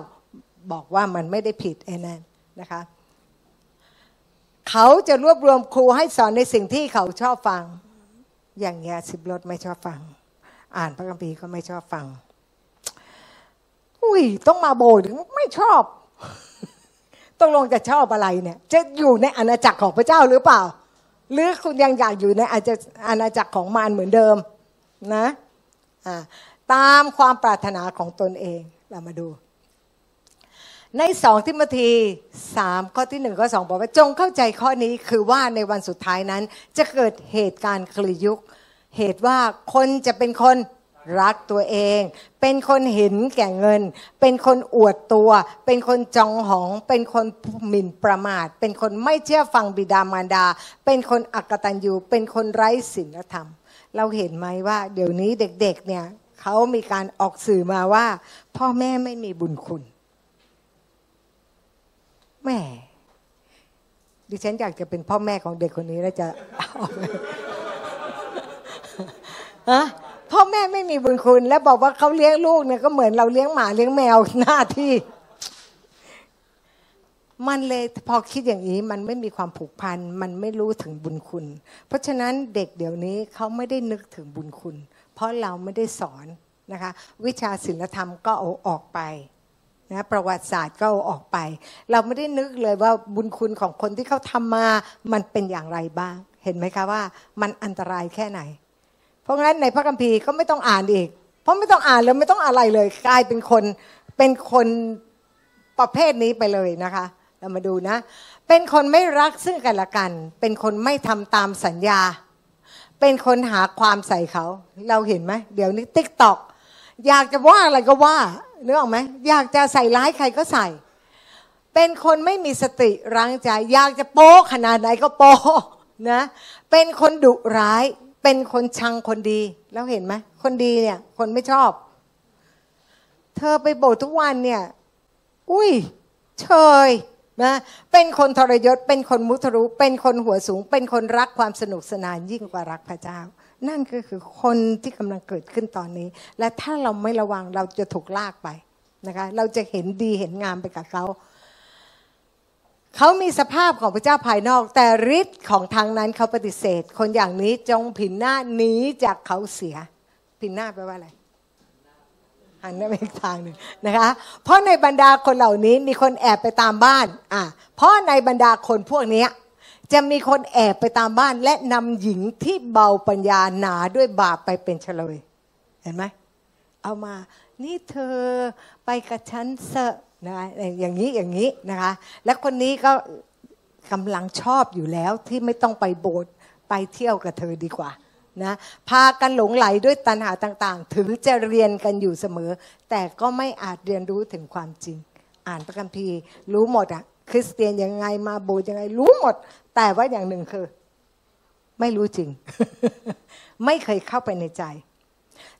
บอกว่ามันไม่ได้ผิดไอ้นั่นนะคะเขาจะรวบรวมครูให้สอนในสิ่งที่เขาชอบฟัง อย่างเงี้ยสิบรถไม่ชอบฟัง อ่านพระคัมภีร์ก็ไม่ชอบฟัง อุ้ยต้องมาโบสถ์ไม่ชอบต้องลงจะชอบอะไรเนี่ย จะอยู่ในอาณาจักรของพระเจ้าหรือเปล่า หรือคุณยังอยากอยู่ในอาณาจักรของมารเหมือนเดิมนะตามความปรารถนาของตนเองเรามาดู ในสองทิมธีสามข้อที่หนึ่งข้อสองบอกว่าจงเข้าใจข้อนี้คือว่าในวันสุดท้ายนั้นจะเกิดเหตุการณ์คลียุค เหตุว่าคนจะเป็นคน รักตัวเอง เป็นคนเห็นแก่เงิน เป็นคนอวดตัว เป็นคนจองหอง เป็นคนหมิ่นประมาท เป็นคนไม่เชื่อฟังบิดามารดา เป็นคนอักตันยูเป็นคนไร้ศีลธรรม เราเห็นไหมว่าเดี๋ยวนี้เด็กๆเนี่ยเขามีการออกสื่อมาว่า พ่อแม่ไม่มีบุญคุณแม่ดิฉันอยากจะเป็นพ่อแม่ของเด็กคนนี้แล้วจะ ฮะ พ่อแม่ไม่มีบุญคุณ แล้วบอกว่าเขาเลี้ยงลูกเนี่ยก็เหมือนเราเลี้ยงหมาเลี้ยงแมวหน้าที่ มันเลยพอคิดอย่างนี้มันไม่มีความผูกพัน มันไม่รู้ถึงบุญคุณ เพราะฉะนั้นเด็กเดี๋ยวนี้เขาไม่ได้นึกถึงบุญคุณ เพราะเราไม่ได้สอนนะคะ วิชาศิลธรรมก็เอาออกไปนะประวัติศาสตร์ก็เอาออกไป เราไม่ได้นึกเลยว่าบุญคุณของคนที่เขาทำมา มันเป็นอย่างไรบ้าง เห็นไหมคะว่ามันอันตรายแค่ไหน เพราะงั้นในพระคัมภีร์ก็ไม่ต้องอ่านอีก เพราะไม่ต้องอ่านเลยไม่ต้องอะไรเลยกลายเป็นคนเป็นคนประเภทนี้ไปเลยนะคะ เรามาดูนะ เป็นคนไม่รักซึ่งกันและกัน เป็นคนไม่ทำตามสัญญา เป็นคนหาความใส่เขา เราเห็นไหมเดี๋ยวนี้ TikTokอยากจะว่าอะไรก็ว่านึกออกไหมอยากจะใส่ร้ายใครก็ใส่ เป็นคนไม่มีสติรังใจ อยากจะโป๊ขนาดไหนก็โป๊นะ เป็นคนดุร้าย เป็นคนชังคนดี แล้วเห็นไหมคนดีเนี่ย คนไม่ชอบ เธอไปโบสถ์ทุกวันเนี่ย อุ้ยเชยนะเป็นคนทรยศ เป็นคนมุทะรุเป็นคนหัวสูง เป็นคนรักความสนุกสนานยิ่งกว่ารักพระเจ้า นั่นก็คือคนที่กำลังเกิดขึ้นตอนนี้ และถ้าเราไม่ระวังเราจะถูกลากไปนะคะ เราจะเห็นดีเห็นงามไปกับเขา เขามีสภาพของพระเจ้าภายนอก แต่ฤทธิ์ของทางนั้นเขาปฏิเสธ คนอย่างนี้จงผินหน้าหนีจากเขาเสีย ผินหน้าแปลว่าอะไรหันไปอีกทางหนึ่งนะคะ เพราะในบรรดาคนเหล่านี้มีคนแอบไปตามบ้านอะเพราะในบรรดาคนพวกนี้จะมีคนแอบไปตามบ้าน และนำหญิงที่เบาปัญญาหนาด้วยบาปไปเป็นเฉลย เห็นไหมเอามา นี่เธอไปกับฉันเสอะ นะคะอย่างนี้อย่างนี้นะคะ และคนนี้ก็กำลังชอบอยู่แล้วที่ไม่ต้องไปโบสถ์ไปเที่ยวกับเธอดีกว่านะพากันหลงไหลด้วยตัณหาต่างๆ ถึงจะเรียนกันอยู่เสมอ แต่ก็ไม่อาจเรียนรู้ถึงความจริง อ่านพระคัมภีร์รู้หมดอะคริสเตียนยังไงมาโบสถ์ยังไงรู้หมด แต่ว่าอย่างหนึ่งคือ ไม่รู้จริง ไม่เคยเข้าไปในใจ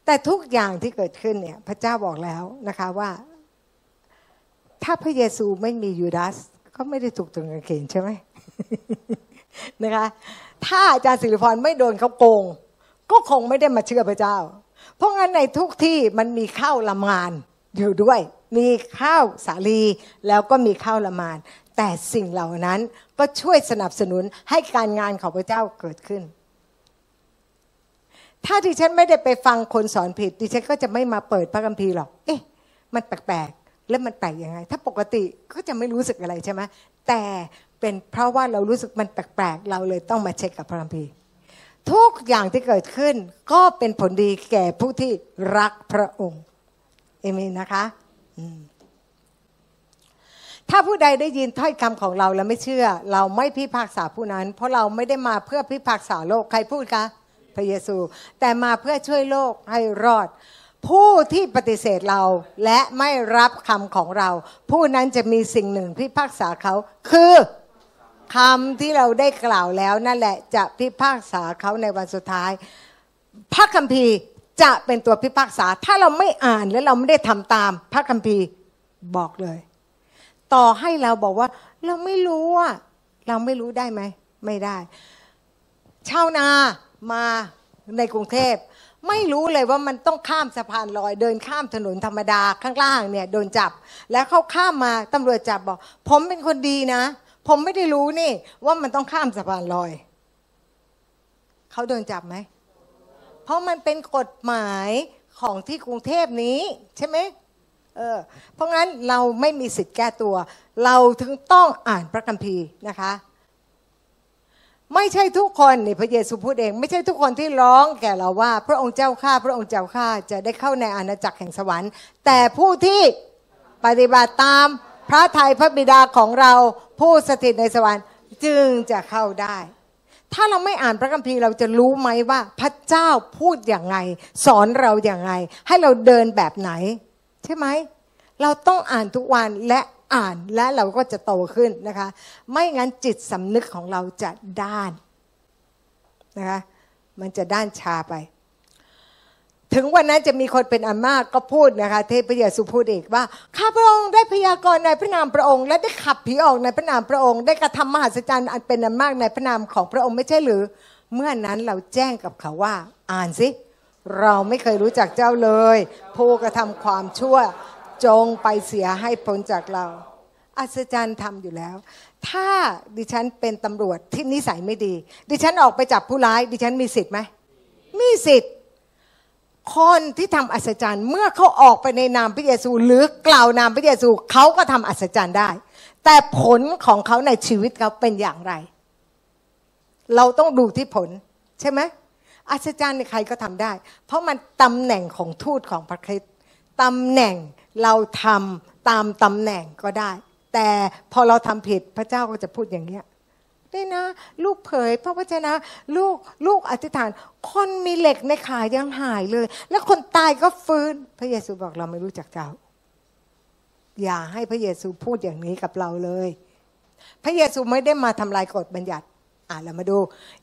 แต่ทุกอย่างที่เกิดขึ้นเนี่ย พระเจ้าบอกแล้วนะคะว่า ถ้าพระเยซูไม่มียูดาสก็ไม่ได้ถูกตรึงกางเขนใช่ไหมนะคะถ้าอาจารย์สิริพรไม่โดนเขาโกง ก็คงไม่ได้มาเชื่อพระเจ้า เพราะงั้นในทุกที่มันมีข้าวละมานอยู่ด้วย มีข้าวสาลีแล้วก็มีข้าวละมาน แต่สิ่งเหล่านั้นก็ช่วยสนับสนุนให้การงานของพระเจ้าเกิดขึ้น ถ้าดิฉันไม่ได้ไปฟังคนสอนผิด ดิฉันก็จะไม่มาเปิดพระคัมภีร์หรอก เอ๊ะ มันแปลก แล้วมันแปลกยังไง ถ้าปกติก็จะไม่รู้สึกอะไรใช่ไหมแต่เป็นเพราะว่าเรารู้สึกมันแปลกๆ เราเลยต้องมาเช็คกับพระคัมภีร์ทุกอย่างที่เกิดขึ้นก็เป็นผลดีแก่ผู้ที่รักพระองค์เอเมนนะคะถ้าผู้ใดได้ยินถ้อยคำของเราแล้วไม่เชื่อ เราไม่พิพากษาผู้นั้น เพราะเราไม่ได้มาเพื่อพิพากษาโลกใครพูดคะพระเยซู แต่มาเพื่อช่วยโลกให้รอด ผู้ที่ปฏิเสธเราและไม่รับคำของเรา ผู้นั้นจะมีสิ่งหนึ่งพิพากษาเขาคือคำที่เราได้กล่าวแล้วนั่นแหละจะพิพากษาเขาในวันสุดท้าย พระคัมภีร์จะเป็นตัวพิพากษา ถ้าเราไม่อ่านและเราไม่ได้ทำตาม พระคัมภีร์บอกเลย ต่อให้เราบอกว่า เราไม่รู้อะเราไม่รู้ได้ไหม ไม่ได้ ชาวนามาในกรุงเทพ ไม่รู้เลยว่ามันต้องข้ามสะพานลอย เดินข้ามถนนธรรมดาข้างล่างเนี่ยโดนจับ แล้วเขาข้ามมาตำรวจจับบอก ผมเป็นคนดีนะ ผมไม่ได้รู้นี่ ว่ามันต้องข้ามสะพานลอยเขาโดนจับไหม เพราะมันเป็นกฎหมายของที่กรุงเทพนี้ใช่ไหมเออเพราะงั้นเราไม่มีสิทธิ์แก้ตัว เราถึงต้องอ่านพระคัมภีร์นะคะ ไม่ใช่ทุกคนนี่พระเยซูพูดเอง ไม่ใช่ทุกคนที่ร้องแก่เราว่า พระองค์เจ้าข้าพระองค์เจ้าข้าจะได้เข้าในอาณาจักรแห่งสวรรค์ แต่ผู้ที่ปฏิบัติตามพระทัยพระบิดาของเราผู้สถิตในสวรรค์จึงจะเข้าได้ ถ้าเราไม่อ่านพระคัมภีร์เราจะรู้ไหมว่าพระเจ้าพูดอย่างไง สอนเราอย่างไง ให้เราเดินแบบไหน ใช่ไหมเราต้องอ่านทุกวันและ อ่านและเราก็จะโตขึ้นนะคะ ไม่งั้นจิตสำนึกของเราจะด้านนะคะมันจะด้านชาไป ถึงวันนั้นจะมีคนเป็นอันมากก็พูดนะคะ เทพเยซูพูดอีกว่า ข้าพระองค์ได้พยากรณ์ในพระนามพระองค์ และได้ขับผีออกในพระนามพระองค์ ได้กระทำมหัศจรรย์อันเป็นอันมากในพระนามของพระองค์ไม่ใช่หรือ เมื่อนั้นเราแจ้งกับเขาว่า อ่านสิเราไม่เคยรู้จักเจ้าเลย ผู้กระทำความชั่ว จงไปเสียให้พ้นจากเรา อัศจรรย์ทำอยู่แล้ว ถ้าดิฉันเป็นตำรวจที่นิสัยไม่ดี ดิฉันออกไปจับผู้ร้าย ดิฉันมีสิทธิ์ไหมมีสิทธิ์คนที่ทำอัศจรรย์ เมื่อเขาออกไปในนามพระเยซู หรือกล่าวนามพระเยซูเขาก็ทำอัศจรรย์ได้ แต่ผลของเขาในชีวิตเขาเป็นอย่างไร เราต้องดูที่ผล ใช่ไหมอัศจรรย์ใครก็ทำได้ เพราะมันตำแหน่งของทูตของพระคริสต์ตำแหน่ง เราทำตามตำแหน่งก็ได้ แต่พอเราทำผิดพระเจ้าก็จะพูดอย่างเนี้ยนี่นะ ลูกเผยพระวจนะ ลูกลูกอธิษฐาน คนมีเหล็กในขายังหายเลย แล้วคนตายก็ฟื้น พระเยซูบอกเราไม่รู้จักเจ้า อย่าให้พระเยซูพูดอย่างนี้กับเราเลย พระเยซูไม่ได้มาทำลายกฎบัญญัติ อ่าเรามาดู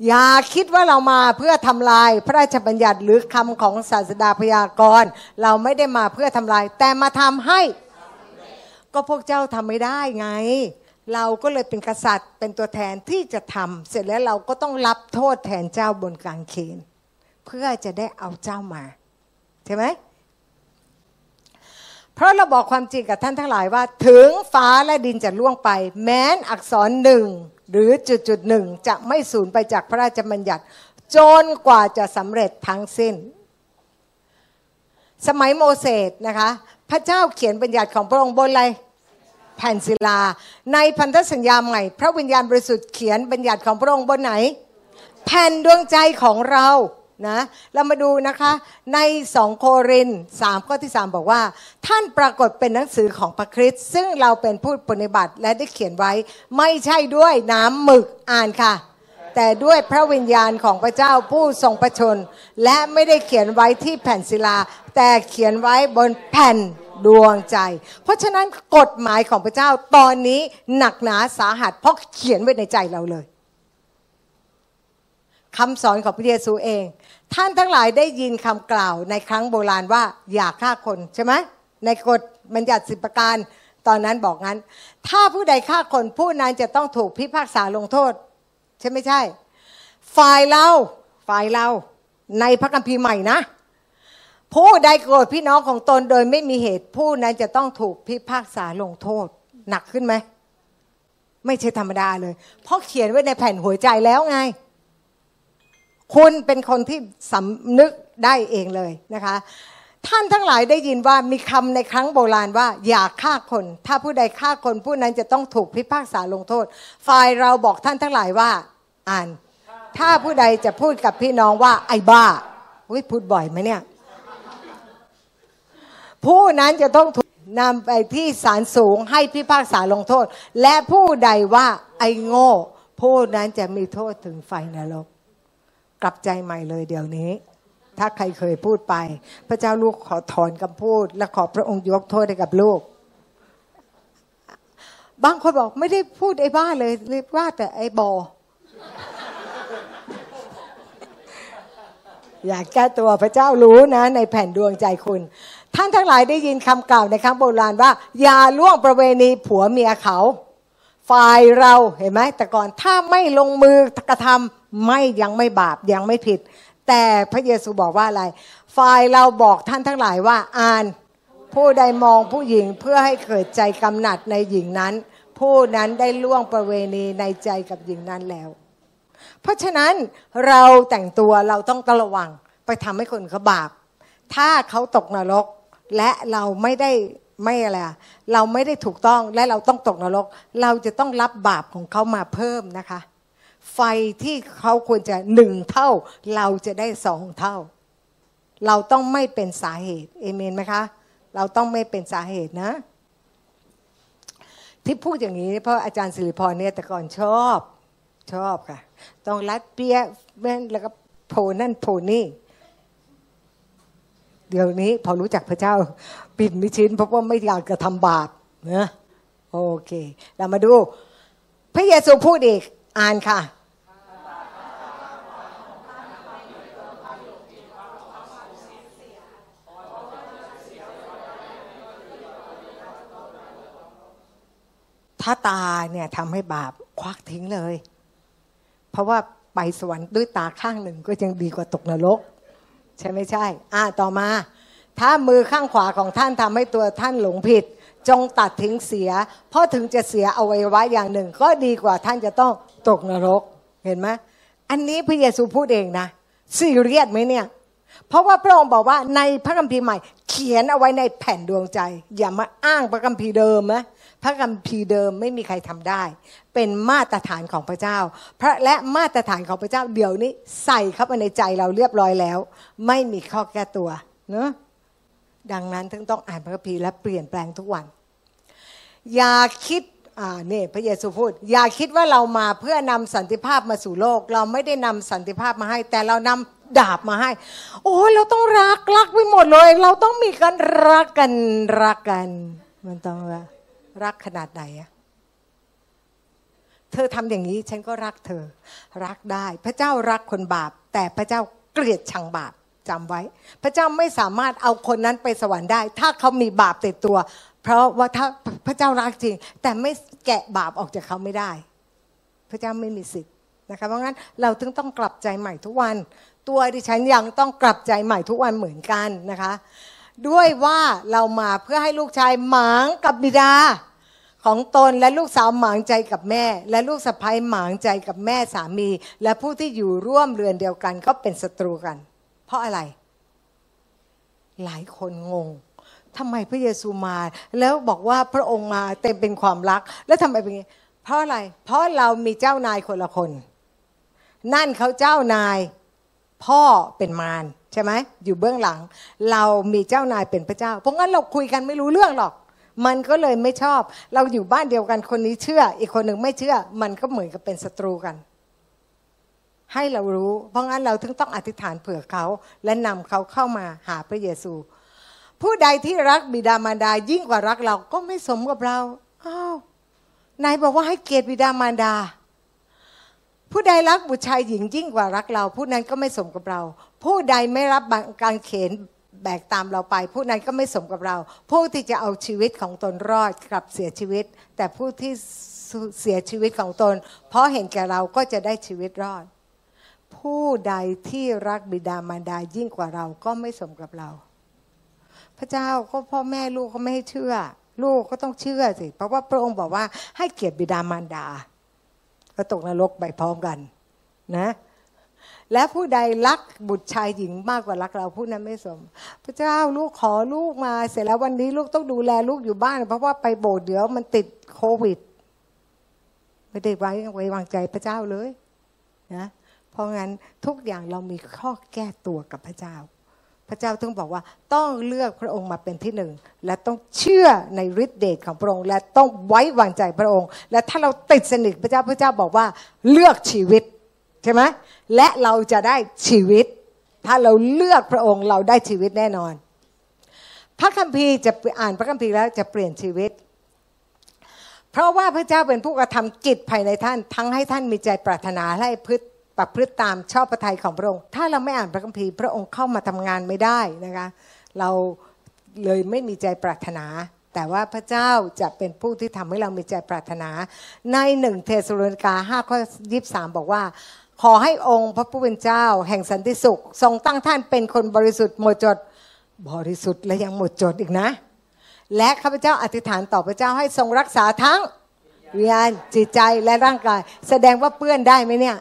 อย่าคิดว่าเรามาเพื่อทำลายพระราชบัญญัติหรือคำของศาสดาพยากรณ์เราไม่ได้มาเพื่อทำลาย แต่มาทำให้ ก็พวกเจ้าทำไม่ได้ไง เราก็เลยเป็นกษัตริย์เป็นตัวแทนที่จะทำเสร็จแล้วเราก็ต้องรับโทษแทนเจ้าบนกางเขนเพื่อจะได้เอาเจ้ามาใช่ไหมเพราะเราบอกความจริงกับท่านทั้งหลายว่า ถึงฟ้าและดินจะล่วงไป แม้นอักษรหนึ่ง หรือจุดจุดหนึ่งจะไม่สูญไปจากพระราชบัญญัติ จนกว่าจะสำเร็จทั้งสิ้น สมัยโมเสสนะคะ พระเจ้าเขียนบัญญัติของพระองค์บนอะไรแผ่นศิลา ในพันธสัญญาใหม่ พระวิญญาณบริสุทธิ์เขียนบัญญัติของพระองค์บนไหน แผ่นดวงใจของเรา นะเรามาดูนะคะในสองโครินสามข้อที่สามบอกว่า ท่านปรากฏเป็นหนังสือของพระคริสต์ซึ่งเราเป็นผู้ปฏิบัติและได้เขียนไว้ ไม่ใช่ด้วยน้ำหมึกอ่านค่ะ แต่ด้วยพระวิญญาณของพระเจ้าผู้ทรงประชน และไม่ได้เขียนไว้ที่แผ่นศิลา แต่เขียนไว้บนแผ่นดวงใจ เพราะฉะนั้นกฎหมายของพระเจ้าตอนนี้หนักหนาสาหัสเพราะเขียนไว้ในใจเราเลยคำสอนของพระเยซูเอง ท่านทั้งหลายได้ยินคำกล่าวในครั้งโบราณว่าอย่าฆ่าคนใช่ไหมในกฎบัญญัติสิบประการตอนนั้นบอกงั้น ถ้าผู้ใดฆ่าคนผู้นั้นจะต้องถูกพิพากษาลงโทษ ใช่ไม่ใช่ ฝ่ายเราฝ่ายเราในพระคัมภีร์ใหม่นะ ผู้ใดโกรธพี่น้องของตนโดยไม่มีเหตุผู้นั้นจะต้องถูกพิพากษาลงโทษ หนักขึ้นไหม ไม่ใช่ธรรมดาเลย เพราะเขียนไว้ในแผ่นหัวใจแล้วไง คุณเป็นคนที่สำนึกได้เองเลยนะคะ ท่านทั้งหลายได้ยินว่ามีคำในครั้งโบราณว่า อย่าฆ่าคน ถ้าผู้ใดฆ่าคนผู้นั้นจะต้องถูกพิพากษาลงโทษ ฝ่ายเราบอกท่านทั้งหลายว่า อ่าน ถ้าผู้ใดจะพูดกับพี่น้องว่าไอ้บ้าวิพูดบ่อยไหมเนี่ย ผู้นั้นจะต้องถูกนำไปที่ศาลสูงให้พิพากษาลงโทษ และผู้ใดว่าไอ้โง่ ผู้นั้นจะมีโทษถึงไฟนรก กลับใจใหม่เลยเดี๋ยวนี้ ถ้าใครเคยพูดไป พระเจ้าลูกขอถอนคำพูด และขอพระองค์ยกโทษให้กับลูก บางคนบอกไม่ได้พูดไอ้บ้าเลยเรียกว่าแต่ไอ้บออยากแก้ตัวพระเจ้ารู้นะ ในแผ่นดวงใจคุณ ท่านทั้งหลายได้ยินคำกล่าวในครั้งโบราณว่า อย่าล่วงประเวณีผัวเมียเขา ฝ่ายเราเห็นไหมแต่ก่อนถ้าไม่ลงมือกระทำ ไม่ยังไม่บาปยังไม่ผิด แต่พระเยซูบอกว่าอะไร ฝ่ายเราบอกท่านทั้งหลายว่าอ่าน ผู้ใดมองผู้หญิงเพื่อให้เกิดใจกำหนัดในหญิงนั้น ผู้นั้นได้ล่วงประเวณีในใจกับหญิงนั้นแล้ว เพราะฉะนั้นเราแต่งตัวเราต้องระวังไปทำให้คนเขาบาป ถ้าเขาตกนรกและเราไม่ได้ไม่อะไรเราไม่ได้ถูกต้องและเราต้องตกนรก เราจะต้องรับบาปของเขามาเพิ่มนะคะ ไฟที่เขาควรจะหนึ่งเท่า เราจะได้สองเท่า เราต้องไม่เป็นสาเหตุเอเมนไหมคะ เราต้องไม่เป็นสาเหตุนะ ที่พูดอย่างนี้เพราะอาจารย์สิริพรเนี่ยแต่ก่อนชอบชอบค่ะ ต้องรัดเปียเว้นแล้วก็โผนั่นโผนี่ เดี๋ยวนี้พอรู้จักพระเจ้า ปิดมิชินเพราะว่าไม่อยากจะทำบาปนะโอเค เรามาดู พระเยซูพูดอีก อ่านค่ะ ถ้าตาเนี่ยทำให้บาปควักทิ้งเลย เพราะว่าไปสวรรค์ด้วยตาข้างหนึ่งก็ยังดีกว่าตกนรก ใช่ไม่ใช่ อ่าต่อมา ถ้ามือข้างขวาของท่านทำให้ตัวท่านหลงผิด จงตัดทิ้งเสีย เพราะถึงจะเสียอวัยวะอย่างหนึ่ง ก็ดีกว่าท่านจะต้องตกนรกเห็นไหมอันนี้พระเยซูพูดเองนะซีเรียสไหมเนี่ย เพราะว่าพระองค์บอกว่าในพระคัมภีร์ใหม่ เขียนเอาไว้ในแผ่นดวงใจ อย่ามาอ้างพระคัมภีร์เดิมนะ พระคัมภีร์เดิมไม่มีใครทำได้ เป็นมาตรฐานของพระเจ้า พระและมาตรฐานของพระเจ้าเดี๋ยวนี้ใส่เข้าไปในใจเราเรียบร้อยแล้ว ไม่มีข้อแก้ตัวเนะดังนั้นถึงต้องอ่านพระคัมภีร์และเปลี่ยนแปลงทุกวัน อย่าคิดอ่านี่พระเยซูพูด อย่าคิดว่าเรามาเพื่อนำสันติภาพมาสู่โลก เราไม่ได้นำสันติภาพมาให้ แต่เรานำดาบมาให้ โอ้เราต้องรักรักไปหมดเลย เราต้องมีกันรักกันรักกัน มันต้องว่า รักขนาดไหนอะเธอทำอย่างนี้ฉันก็รักเธอ รักได้ พระเจ้ารักคนบาป แต่พระเจ้าเกลียดชังบาปจำไว้ พระเจ้าไม่สามารถเอาคนนั้นไปสวรรค์ได้ ถ้าเขามีบาปติดตัว เพราะว่าถ้าพระเจ้ารักจริง แต่ไม่แกะบาปออกจากเขาไม่ได้ พระเจ้าไม่มีสิทธิ์นะคะเพราะงั้นเราถึงต้องกลับใจใหม่ทุกวัน ตัวดิฉันยังต้องกลับใจใหม่ทุกวันเหมือนกันนะคะ ด้วยว่าเรามาเพื่อให้ลูกชายหมางกับบิดา ของตนและลูกสาวหมางใจกับแม่ และลูกสะใภ้หมางใจกับแม่สามี และผู้ที่อยู่ร่วมเรือนเดียวกันก็เป็นศัตรูกัน เพราะอะไร หลายคนงงทำไมพระเยซูมา แล้วบอกว่าพระองค์มาเต็มเป็นความรัก แล้วทำไมเป็นไงเพราะอะไร เพราะเรามีเจ้านายคนละคน นั่นเขาเจ้านาย พ่อเป็นมาร ใช่ไหมอยู่เบื้องหลัง เรามีเจ้านายเป็นพระเจ้า เพราะงั้นเราคุยกันไม่รู้เรื่องหรอก มันก็เลยไม่ชอบ เราอยู่บ้านเดียวกันคนนี้เชื่อ อีกคนหนึ่งไม่เชื่อ มันก็เหมือนกับเป็นศัตรูกัน ให้เรารู้ เพราะงั้นเราถึงต้องอธิษฐานเผื่อเขาและนำเขาเข้ามาหาพระเยซู ผู้ใดที่รักบิดามารดายิ่งกว่ารักเราก็ไม่สมกับเราอ้าวนายบอกว่าให้เกียรติบิดามารดาผู้ใดรักบุตรชายหญิงยิ่งกว่ารักเรา ผู้นั้นก็ไม่สมกับเรา ผู้ใดไม่รับการเขนแบกตามเราไป ผู้นั้นก็ไม่สมกับเรา ผู้ที่จะเอาชีวิตของตนรอดกลับเสียชีวิต แต่ผู้ที่เสียชีวิตของตน เพราะเห็นแก่เราก็จะได้ชีวิตรอด ผู้ใดที่รักบิดามารดายิ่งกว่าเราก็ไม่สมกับเรา พระเจ้าก็พ่อแม่ลูกเขาไม่ให้เชื่อ ลูกก็ต้องเชื่อสิเพราะว่าพระองค์บอกว่าให้เกียรติบิดามารดา ก็ตกนรกไปพร้อมกัน นะ และผู้ใดรักบุตรชายหญิงมากกว่ารักเราผู้นั้นไม่สม พระเจ้าลูกขอลูกมา เสร็จแล้ววันนี้ลูกต้องดูแลลูกอยู่บ้าน เพราะว่าไปโบสถ์เดี๋ยวมันติดโควิด ไม่ได้ไว้ไว้วางใจพระเจ้าเลยนะเพราะงั้นทุกอย่างเรามีข้อแก้ตัวกับพระเจ้า พระเจ้าต้องบอกว่าต้องเลือกพระองค์มาเป็นที่หนึ่ง และต้องเชื่อในฤทธิเดชของพระองค์ และต้องไว้วางใจพระองค์ และถ้าเราติดสนิทพระเจ้าพระเจ้าบอกว่าเลือกชีวิต ใช่ไหมและเราจะได้ชีวิต ถ้าเราเลือกพระองค์เราได้ชีวิตแน่นอน พระคัมภีร์จะอ่านพระคัมภีร์แล้วจะเปลี่ยนชีวิต เพราะว่าพระเจ้าเป็นผู้กระทำกิจภายในท่าน ทั้งให้ท่านมีใจปรารถนาและพฤติประพฤติตามชอบพระทัยของพระองค์ ถ้าเราไม่อ่านพระคัมภีร์พระองค์เข้ามาทำงานไม่ได้นะคะ เราเลยไม่มีใจปรารถนา แต่ว่าพระเจ้าจะเป็นผู้ที่ทำให้เรามีใจปรารถนา ในหนึ่งเธสะโลนิกาห้าข้อยีบสามบอกว่า ขอให้องค์พระผู้เป็นเจ้า แห่งสันติสุข ทรงตั้งท่านเป็นคนบริสุทธิ์หมดจด บริสุทธิ์และยังหมดจดอีกนะ และข้าพเจ้าอธิษฐานต่อพระเจ้าให้ทรงรักษาทั้งวิญญาณจิตใจและร่างกาย แสดงว่าเปื้อนได้ไหมเนี่ย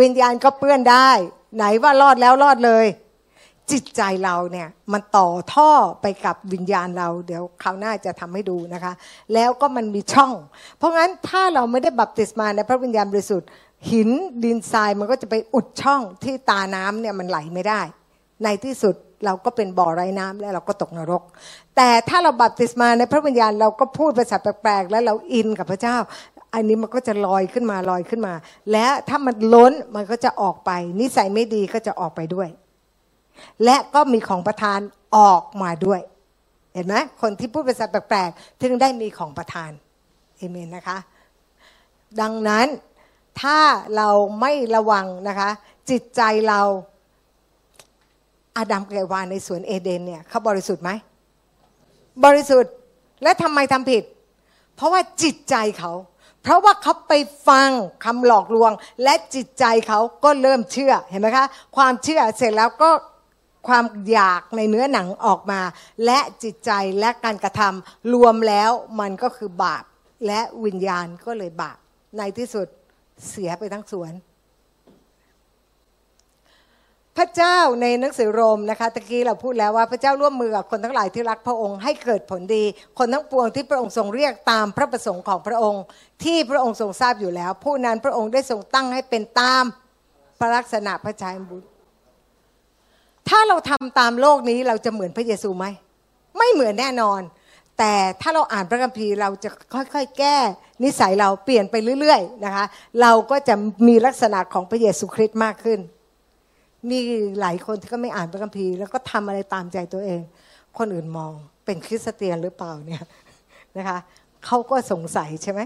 วิญญาณก็เปื้อนได้ ไหนว่ารอดแล้วรอดเลย จิตใจเราเนี่ยมันต่อท่อไปกับวิญญาณเรา เดี๋ยวคราวหน้าจะทำให้ดูนะคะ แล้วก็มันมีช่อง เพราะงั้นถ้าเราไม่ได้บัพติศมาในพระวิญญาณบริสุทธิ์ หินดินทรายมันก็จะไปอุดช่องที่ตาน้ำเนี่ยมันไหลไม่ได้ ในที่สุดเราก็เป็นบ่อไร้น้ำและเราก็ตกนรก แต่ถ้าเราบัพติศมาในพระวิญญาณเราก็พูดภาษาแปลกๆ แล้วเราอินกับพระเจ้า อันนี้มันก็จะลอยขึ้นมาลอยขึ้นมา และถ้ามันล้นมันก็จะออกไป นิสัยไม่ดีก็จะออกไปด้วย และก็มีของประทานออกมาด้วย เห็นไหมคนที่พูดภาษาแปลกๆถึงได้มีของประทานเอเมนนะคะ ดังนั้น ถ้าเราไม่ระวังนะคะ จิตใจเราอาดัมกับเอวาในสวนเอเดนเนี่ยเขาบริสุทธิ์ไหม บริสุทธิ์และทำไมทำผิด เพราะว่าจิตใจเขา เพราะว่าเขาไปฟังคำหลอกลวง และจิตใจเขาก็เริ่มเชื่อเห็นไหมคะ ความเชื่อเสร็จแล้วก็ความอยากในเนื้อหนังออกมา และจิตใจและการกระทำรวมแล้วมันก็คือบาป และวิญญาณก็เลยบาปในที่สุด เสียไปทั้งสวน พระเจ้าในหนังสือโรมนะคะตะกี้เราพูดแล้วว่าพระเจ้าร่วมมือกับคนทั้งหลายที่รักพระองค์ให้เกิดผลดี คนทั้งปวงที่พระองค์ทรงเรียกตามพระประสงค์ของพระองค์ ที่พระองค์ทรงทราบอยู่แล้ว ผู้นั้นพระองค์ได้ทรงตั้งให้เป็นตามพระลักษณะพระชัยบุตรถ้าเราทำตามโลกนี้เราจะเหมือนพระเยซูไหมไม่เหมือนแน่นอน แต่ถ้าเราอ่านพระคัมภีร์เราจะค่อยๆ แก้ นิสัยเราเปลี่ยนไปเรื่อยๆนะคะ เราก็จะมีลักษณะของพระเยซูคริสต์มากขึ้น มีหลายคนที่ก็ไม่อ่านพระคัมภีร์แล้วก็ทำอะไรตามใจตัวเอง คนอื่นมองเป็นคริสเตียนหรือเปล่าเนี่ยนะคะเขาก็สงสัยใช่ไหม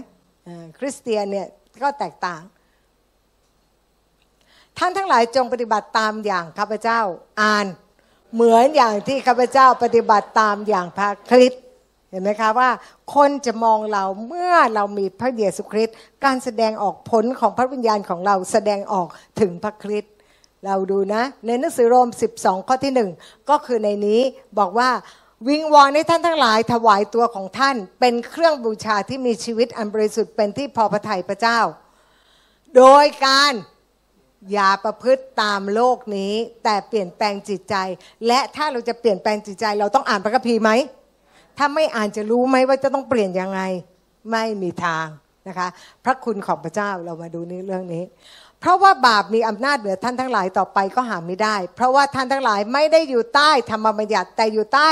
คริสเตียนเนี่ยก็แตกต่างท่านทั้งหลายจงปฏิบัติตามอย่างข้าพเจ้าอ่าน เหมือนอย่างที่ข้าพเจ้าปฏิบัติตามอย่างพระคริสต์ เห็นไหมคะว่าคนจะมองเราเมื่อเรามีพระเยซูคริสต์การแสดงออกผลของพระวิญญาณของเราแสดงออกถึงพระคริสต์เราดูนะ ในหนังสือโรม 12 ข้อที่หนึ่งก็คือในนี้บอกว่าวิงวอนให้ท่านทั้งหลายถวายตัวของท่าน เป็นเครื่องบูชาที่มีชีวิตอันบริสุทธิ์เป็นที่พอพระทัยพระเจ้า โดยการอย่าประพฤติตามโลกนี้ แต่เปลี่ยนแปลงจิตใจ และถ้าเราจะเปลี่ยนแปลงจิตใจ เราต้องอ่านพระคัมภีร์ไหม ถ้าไม่อ่านจะรู้ไหมว่าจะต้องเปลี่ยนยังไงไม่มีทางนะคะพระคุณของพระเจ้าเรามาดูนี้เรื่องนี้ เพราะว่าบาปมีอำนาจเหนือท่านทั้งหลายต่อไปก็หาไม่ได้ เพราะว่าท่านทั้งหลายไม่ได้อยู่ใต้ธรรมบัญญัติแต่อยู่ใต้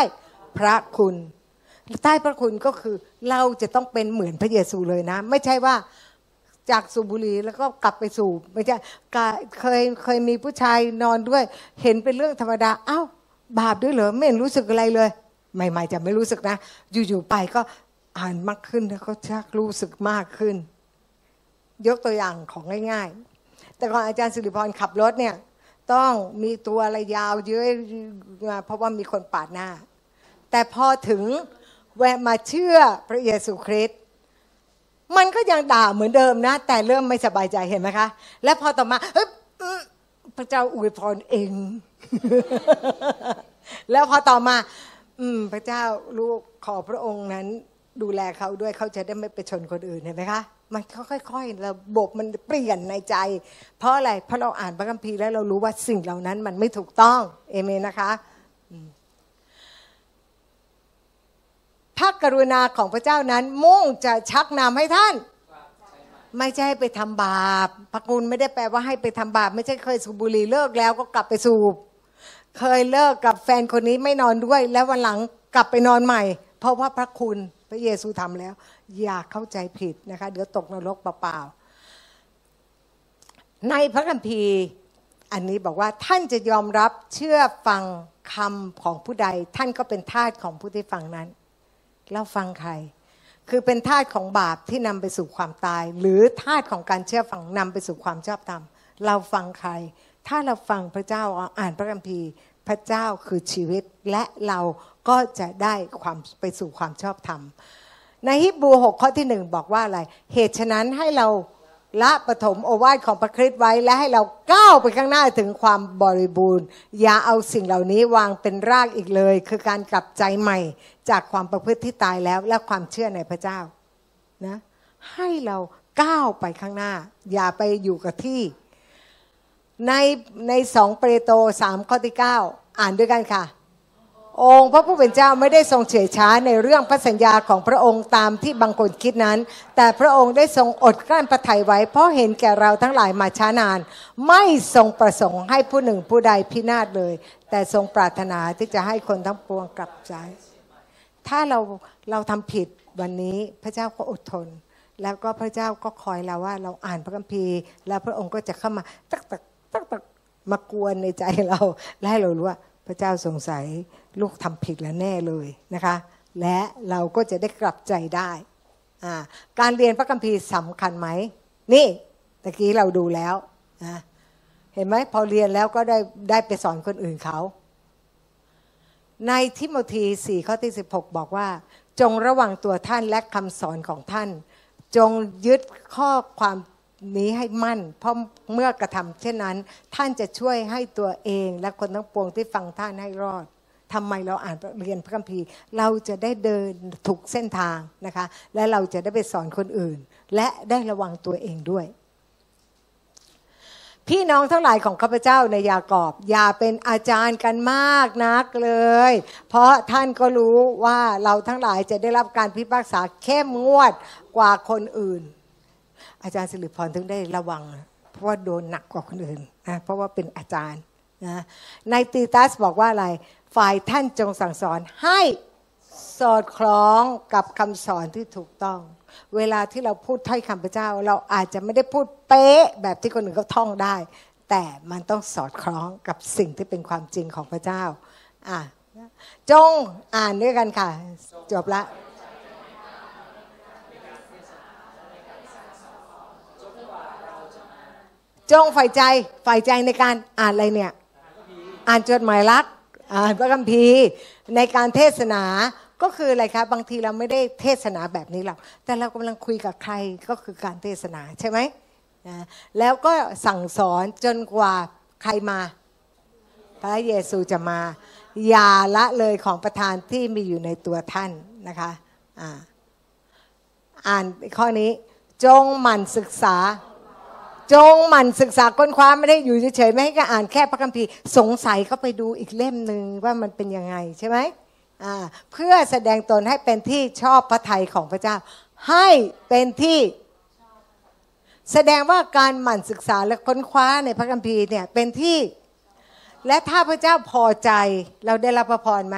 พระคุณใต้พระคุณก็คือเราจะต้องเป็นเหมือนพระเยซูเลยนะ ไม่ใช่ว่าจากสูบบุหรี่แล้วก็กลับไปสูบไม่ใช่เคยเคยมีผู้ชายนอนด้วย เห็นเป็นเรื่องธรรมดาเอ้าบาปด้วยเหรอไม่เห็นรู้สึกอะไรเลย ใหม่ ๆ จะไม่รู้สึกนะ อยู่ๆไปก็อ่านมากขึ้นแล้วก็ชักรู้สึกมากขึ้น ยกตัวอย่างของง่ายๆ แต่ก่อนอาจารย์สิริพรขับรถเนี่ย ต้องมีตัวอะไรยาวเยอะเพราะว่ามีคนปาดหน้า แต่พอถึงแวะมาเชื่อพระเยซูคริสต์มันก็ยังด่าเหมือนเดิมนะ แต่เริ่มไม่สบายใจเห็นไหมคะ และพอต่อมาพระเจ้าอวยพรเอง แล้วพอต่อมา อืม พระเจ้าลูกขอพระองค์นั้น ดูแลเขาด้วยเขาจะได้ไม่ไปชนคนอื่นเห็นไหมคะมันค่อยๆระบบมันเปลี่ยนในใจ เพราะอะไรเพราะเราอ่านพระคัมภีร์แล้วเรารู้ว่าสิ่งเหล่านั้นมันไม่ถูกต้องเอเมนนะคะพระกรุณาของพระเจ้านั้น มุ่งจะชักนำให้ท่าน ไม่ใช่ให้ไปทำบาปพระคุณไม่ได้แปลว่าให้ไปทำบาป ไม่ใช่เคยสูบบุหรี่เลิกแล้วก็กลับไปสูบ เคยเลิกกับแฟนคนนี้ไม่นอนด้วย แล้ววันหลังกลับไปนอนใหม่ เพราะว่าพระคุณพระเยซูทำแล้ว อย่าเข้าใจผิดนะคะ เดี๋ยวตกนรกเปล่าๆในพระคัมภีร์อันนี้บอกว่าท่านจะยอมรับเชื่อฟังคำของผู้ใด ท่านก็เป็นทาสของผู้ที่ฟังนั้น เราฟังใคร คือเป็นทาสของบาปที่นำไปสู่ความตาย หรือทาสของการเชื่อฟังนำไปสู่ความชอบธรรมเราฟังใคร ถ้าเราฟังพระเจ้าอ่านพระคัมภีร์พระเจ้าคือชีวิตและเราก็จะได้ความไปสู่ความชอบธรรม ในฮิบรูหกข้อที่หนึ่งบอกว่าอะไร เหตุฉะนั้นให้เราละปฐมโอวาทของพระคริสต์ไว้และให้เราก้าวไปข้างหน้าถึงความบริบูรณ์ อย่าเอาสิ่งเหล่านี้วางเป็นรากอีกเลย คือการกลับใจใหม่จากความประพฤติที่ตายแล้วและความเชื่อในพระเจ้านะให้เราก้าวไปข้างหน้า อย่าไปอยู่กับที่ ในในสองเปโตรสามข้อที่เก้าอ่านด้วยกันค่ะ องค์พระผู้เป็นเจ้าไม่ได้ทรงเฉยช้าในเรื่องพระสัญญาของพระองค์ตามที่บางคนคิดนั้น แต่พระองค์ได้ทรงอดกลั้นพระทัยไว้ เพราะเห็นแก่เราทั้งหลายมาช้านาน ไม่ทรงประสงค์ให้ผู้หนึ่งผู้ใดพินาศเลย แต่ทรงปรารถนาที่จะให้คนทั้งปวงกลับใจ ถ้าเราเราทำผิดวันนี้พระเจ้าก็อดทน แล้วก็พระเจ้าก็คอยเราว่าเราอ่านพระคัมภีร์ แล้วพระองค์ก็จะเข้ามาตักตักตักตัก มากวนในใจเราและให้เรารู้ว่าพระเจ้าสงสัยลูกทำผิดแล้วแน่เลยนะคะ และเราก็จะได้กลับใจได้การเรียนพระคัมภีร์สำคัญไหม นี่ตะกี้เราดูแล้วนะเห็นไหมพอเรียนแล้วก็ได้ได้ไปสอนคนอื่นเขา ในทิโมธี4ข้อที่ 16 บอกว่า จงระวังตัวท่านและคำสอนของท่าน จงยึดข้อความ นี้ให้มั่น เพราะเมื่อกระทำเช่นนั้น ท่านจะช่วยให้ตัวเองและคนทั้งปวงที่ฟังท่านให้รอดทำไมเราอ่านเรียนพระคัมภีร์เราจะได้เดินถูกเส้นทางนะคะ และเราจะได้ไปสอนคนอื่น และได้ระวังตัวเองด้วย พี่น้องทั้งหลายของข้าพเจ้าในยากอบ อย่าเป็นอาจารย์กันมากนักเลย เพราะท่านก็รู้ว่าเราทั้งหลายจะได้รับการพิพากษาเข้มงวดกว่าคนอื่น อาจารย์สิริพรถึงได้ระวัง เพราะว่าโดนหนักกว่าคนอื่นนะเพราะว่าเป็นอาจารย์นะในตีตัสบอกว่าอะไร ฝ่ายท่านจงสั่งสอนให้สอดคล้องกับคำสอนที่ถูกต้อง เวลาที่เราพูดถ้อยคำพระเจ้า เราอาจจะไม่ได้พูดเป๊ะแบบที่คนอื่นเขาท่องได้ แต่มันต้องสอดคล้องกับสิ่งที่เป็นความจริงของพระเจ้าอะจงอ่านด้วยกันค่ะ จบละ จงฝ่ายใจฝ่ายใจในการอ่านอะไรเนี่ย อ่านจดหมายรักอ่านพระคัมภีร์ในการเทศนาก็คืออะไรคะบางทีเราไม่ได้เทศนาแบบนี้หรอกแต่เรากำลังคุยกับใครก็คือการเทศนาใช่ไหมนะแล้วก็สั่งสอนจนกว่าใครมา พระเยซูจะมา อย่าละเลยของประธานที่มีอยู่ในตัวท่านนะคะอ่าอ่านข้อนี้จงหมั่นศึกษา จงหมั่นศึกษาค้นคว้าไม่ได้อยู่เฉยๆไม่ให้ก็อ่านแค่พระคัมภีร์สงสัยก็ไปดูอีกเล่มหนึ่งว่ามันเป็นยังไงใช่ไหมเพื่อแสดงตนให้เป็นที่ชอบพระทัยของพระเจ้า ให้เป็นที่แสดงว่าการหมั่นศึกษาและค้นคว้าในพระคัมภีร์เนี่ยเป็นที่ และถ้าพระเจ้าพอใจเราได้รับพระพรไหม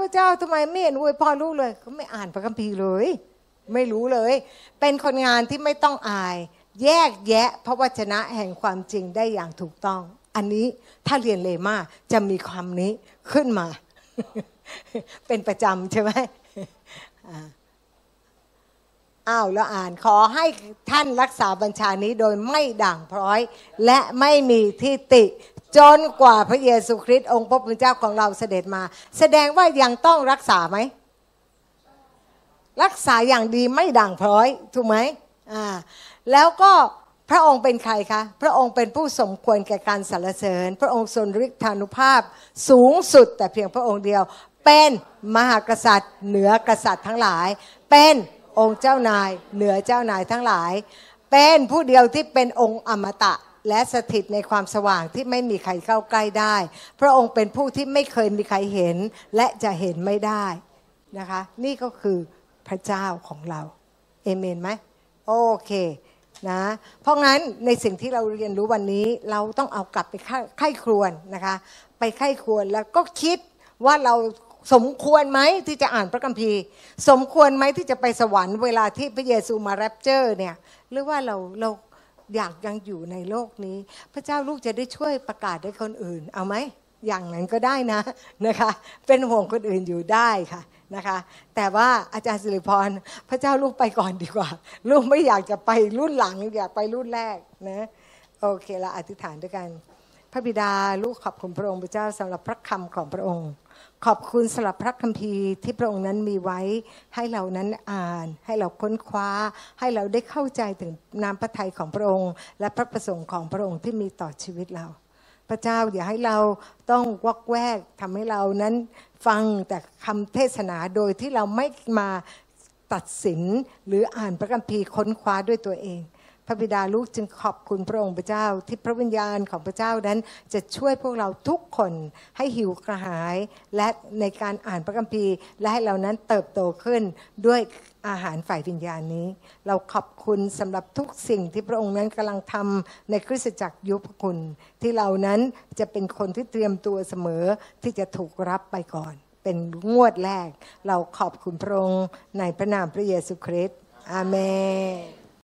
พระเจ้าทำไมไม่เห็นอวยพรลูกเลยเขาไม่อ่านพระคัมภีร์เลย ไม่รู้เลย เป็นคนงานที่ไม่ต้องอาย แยกแยะพระวจนะแห่งความจริงได้อย่างถูกต้อง อันนี้ถ้าเรียนเลมาจะมีคำนี้ขึ้นมา เป็นประจำใช่ไหมอ้าวแล้วอ่านขอให้ท่านรักษาบัญชานี้โดยไม่ด่างพร้อย และไม่มีที่ติจนกว่าพระเยซูคริสต์องค์พระผู้เป็นเจ้าของเราเสด็จมา แสดงว่ายังต้องรักษาไหม รักษาอย่างดีไม่ด่างพร้อย ถูกไหมอ่า แล้วก็พระองค์เป็นใครคะ พระองค์เป็นผู้สมควรแก่การสรรเสริญ พระองค์ทรงฤทธานุภาพสูงสุด แต่เพียงพระองค์เดียว เป็นมหากษัตริย์ เหนือกษัตริย์ทั้งหลาย เป็นองค์เจ้านาย เหนือเจ้านายทั้งหลาย เป็นผู้เดียวที่เป็นองค์อมตะและสถิตในความสว่างที่ไม่มีใครเข้าใกล้ได้ พระองค์เป็นผู้ที่ไม่เคยมีใครเห็นและจะเห็นไม่ได้นะคะ นี่ก็คือพระเจ้าของเรา เอเมนไหมโอเค นะเพราะงั้นในสิ่งที่เราเรียนรู้วันนี้เราต้องเอากลับไปไข้ไข้ครวนนะคะ ไปไข้ครวนแล้วก็คิดว่าเราสมควรไหมที่จะอ่านพระคัมภีร์ สมควรไหมที่จะไปสวรรค์เวลาที่พระเยซูมาแรปเจอร์เนี่ยหรือว่าเราเราอยากยังอยู่ในโลกนี้ พระเจ้าลูกจะได้ช่วยประกาศให้คนอื่น เอาไหมอย่างนั้นก็ได้นะนะคะ เป็นห่วงคนอื่นอยู่ได้ค่ะ นะคะ แต่ว่าอาจารย์สิริพรพระเจ้าลูกไปก่อนดีกว่า ลูกไม่อยากจะไปรุ่นหลังอยากไปรุ่นแรกนะโอเคเราอธิษฐานด้วยกัน พระบิดาลูกขอบคุณพระองค์พระเจ้าสำหรับพระคำของพระองค์ ขอบคุณสำหรับพระคัมภีร์ที่พระองค์นั้นมีไว้ ให้เรานั้นอ่าน ให้เราค้นคว้า ให้เราได้เข้าใจถึงน้ำพระทัยของพระองค์ และพระประสงค์ของพระองค์ที่มีต่อชีวิตเรา พระเจ้าอย่าให้เราต้องวอกแวกทำให้เรานั้นฟังแต่คำเทศนาโดยที่เราไม่มาตัดสินหรืออ่านพระคัมภีร์ค้นคว้าด้วยตัวเอง พระบิดาลูกจึงขอบคุณพระองค์พระเจ้า ที่พระวิญญาณของพระเจ้านั้นจะช่วยพวกเราทุกคนให้หิวกระหาย และในการอ่านพระคัมภีร์ และให้เรานั้นเติบโตขึ้นด้วยอาหารฝ่ายวิญญาณนี้ เราขอบคุณสำหรับทุกสิ่งที่พระองค์นั้นกำลังทำในคริสตจักรยุพคุณ ที่เรานั้นจะเป็นคนที่เตรียมตัวเสมอที่จะถูกรับไปก่อน เป็นงวดแรก เราขอบคุณพระองค์ในพระนามพระเยซูคริสต์อาเมน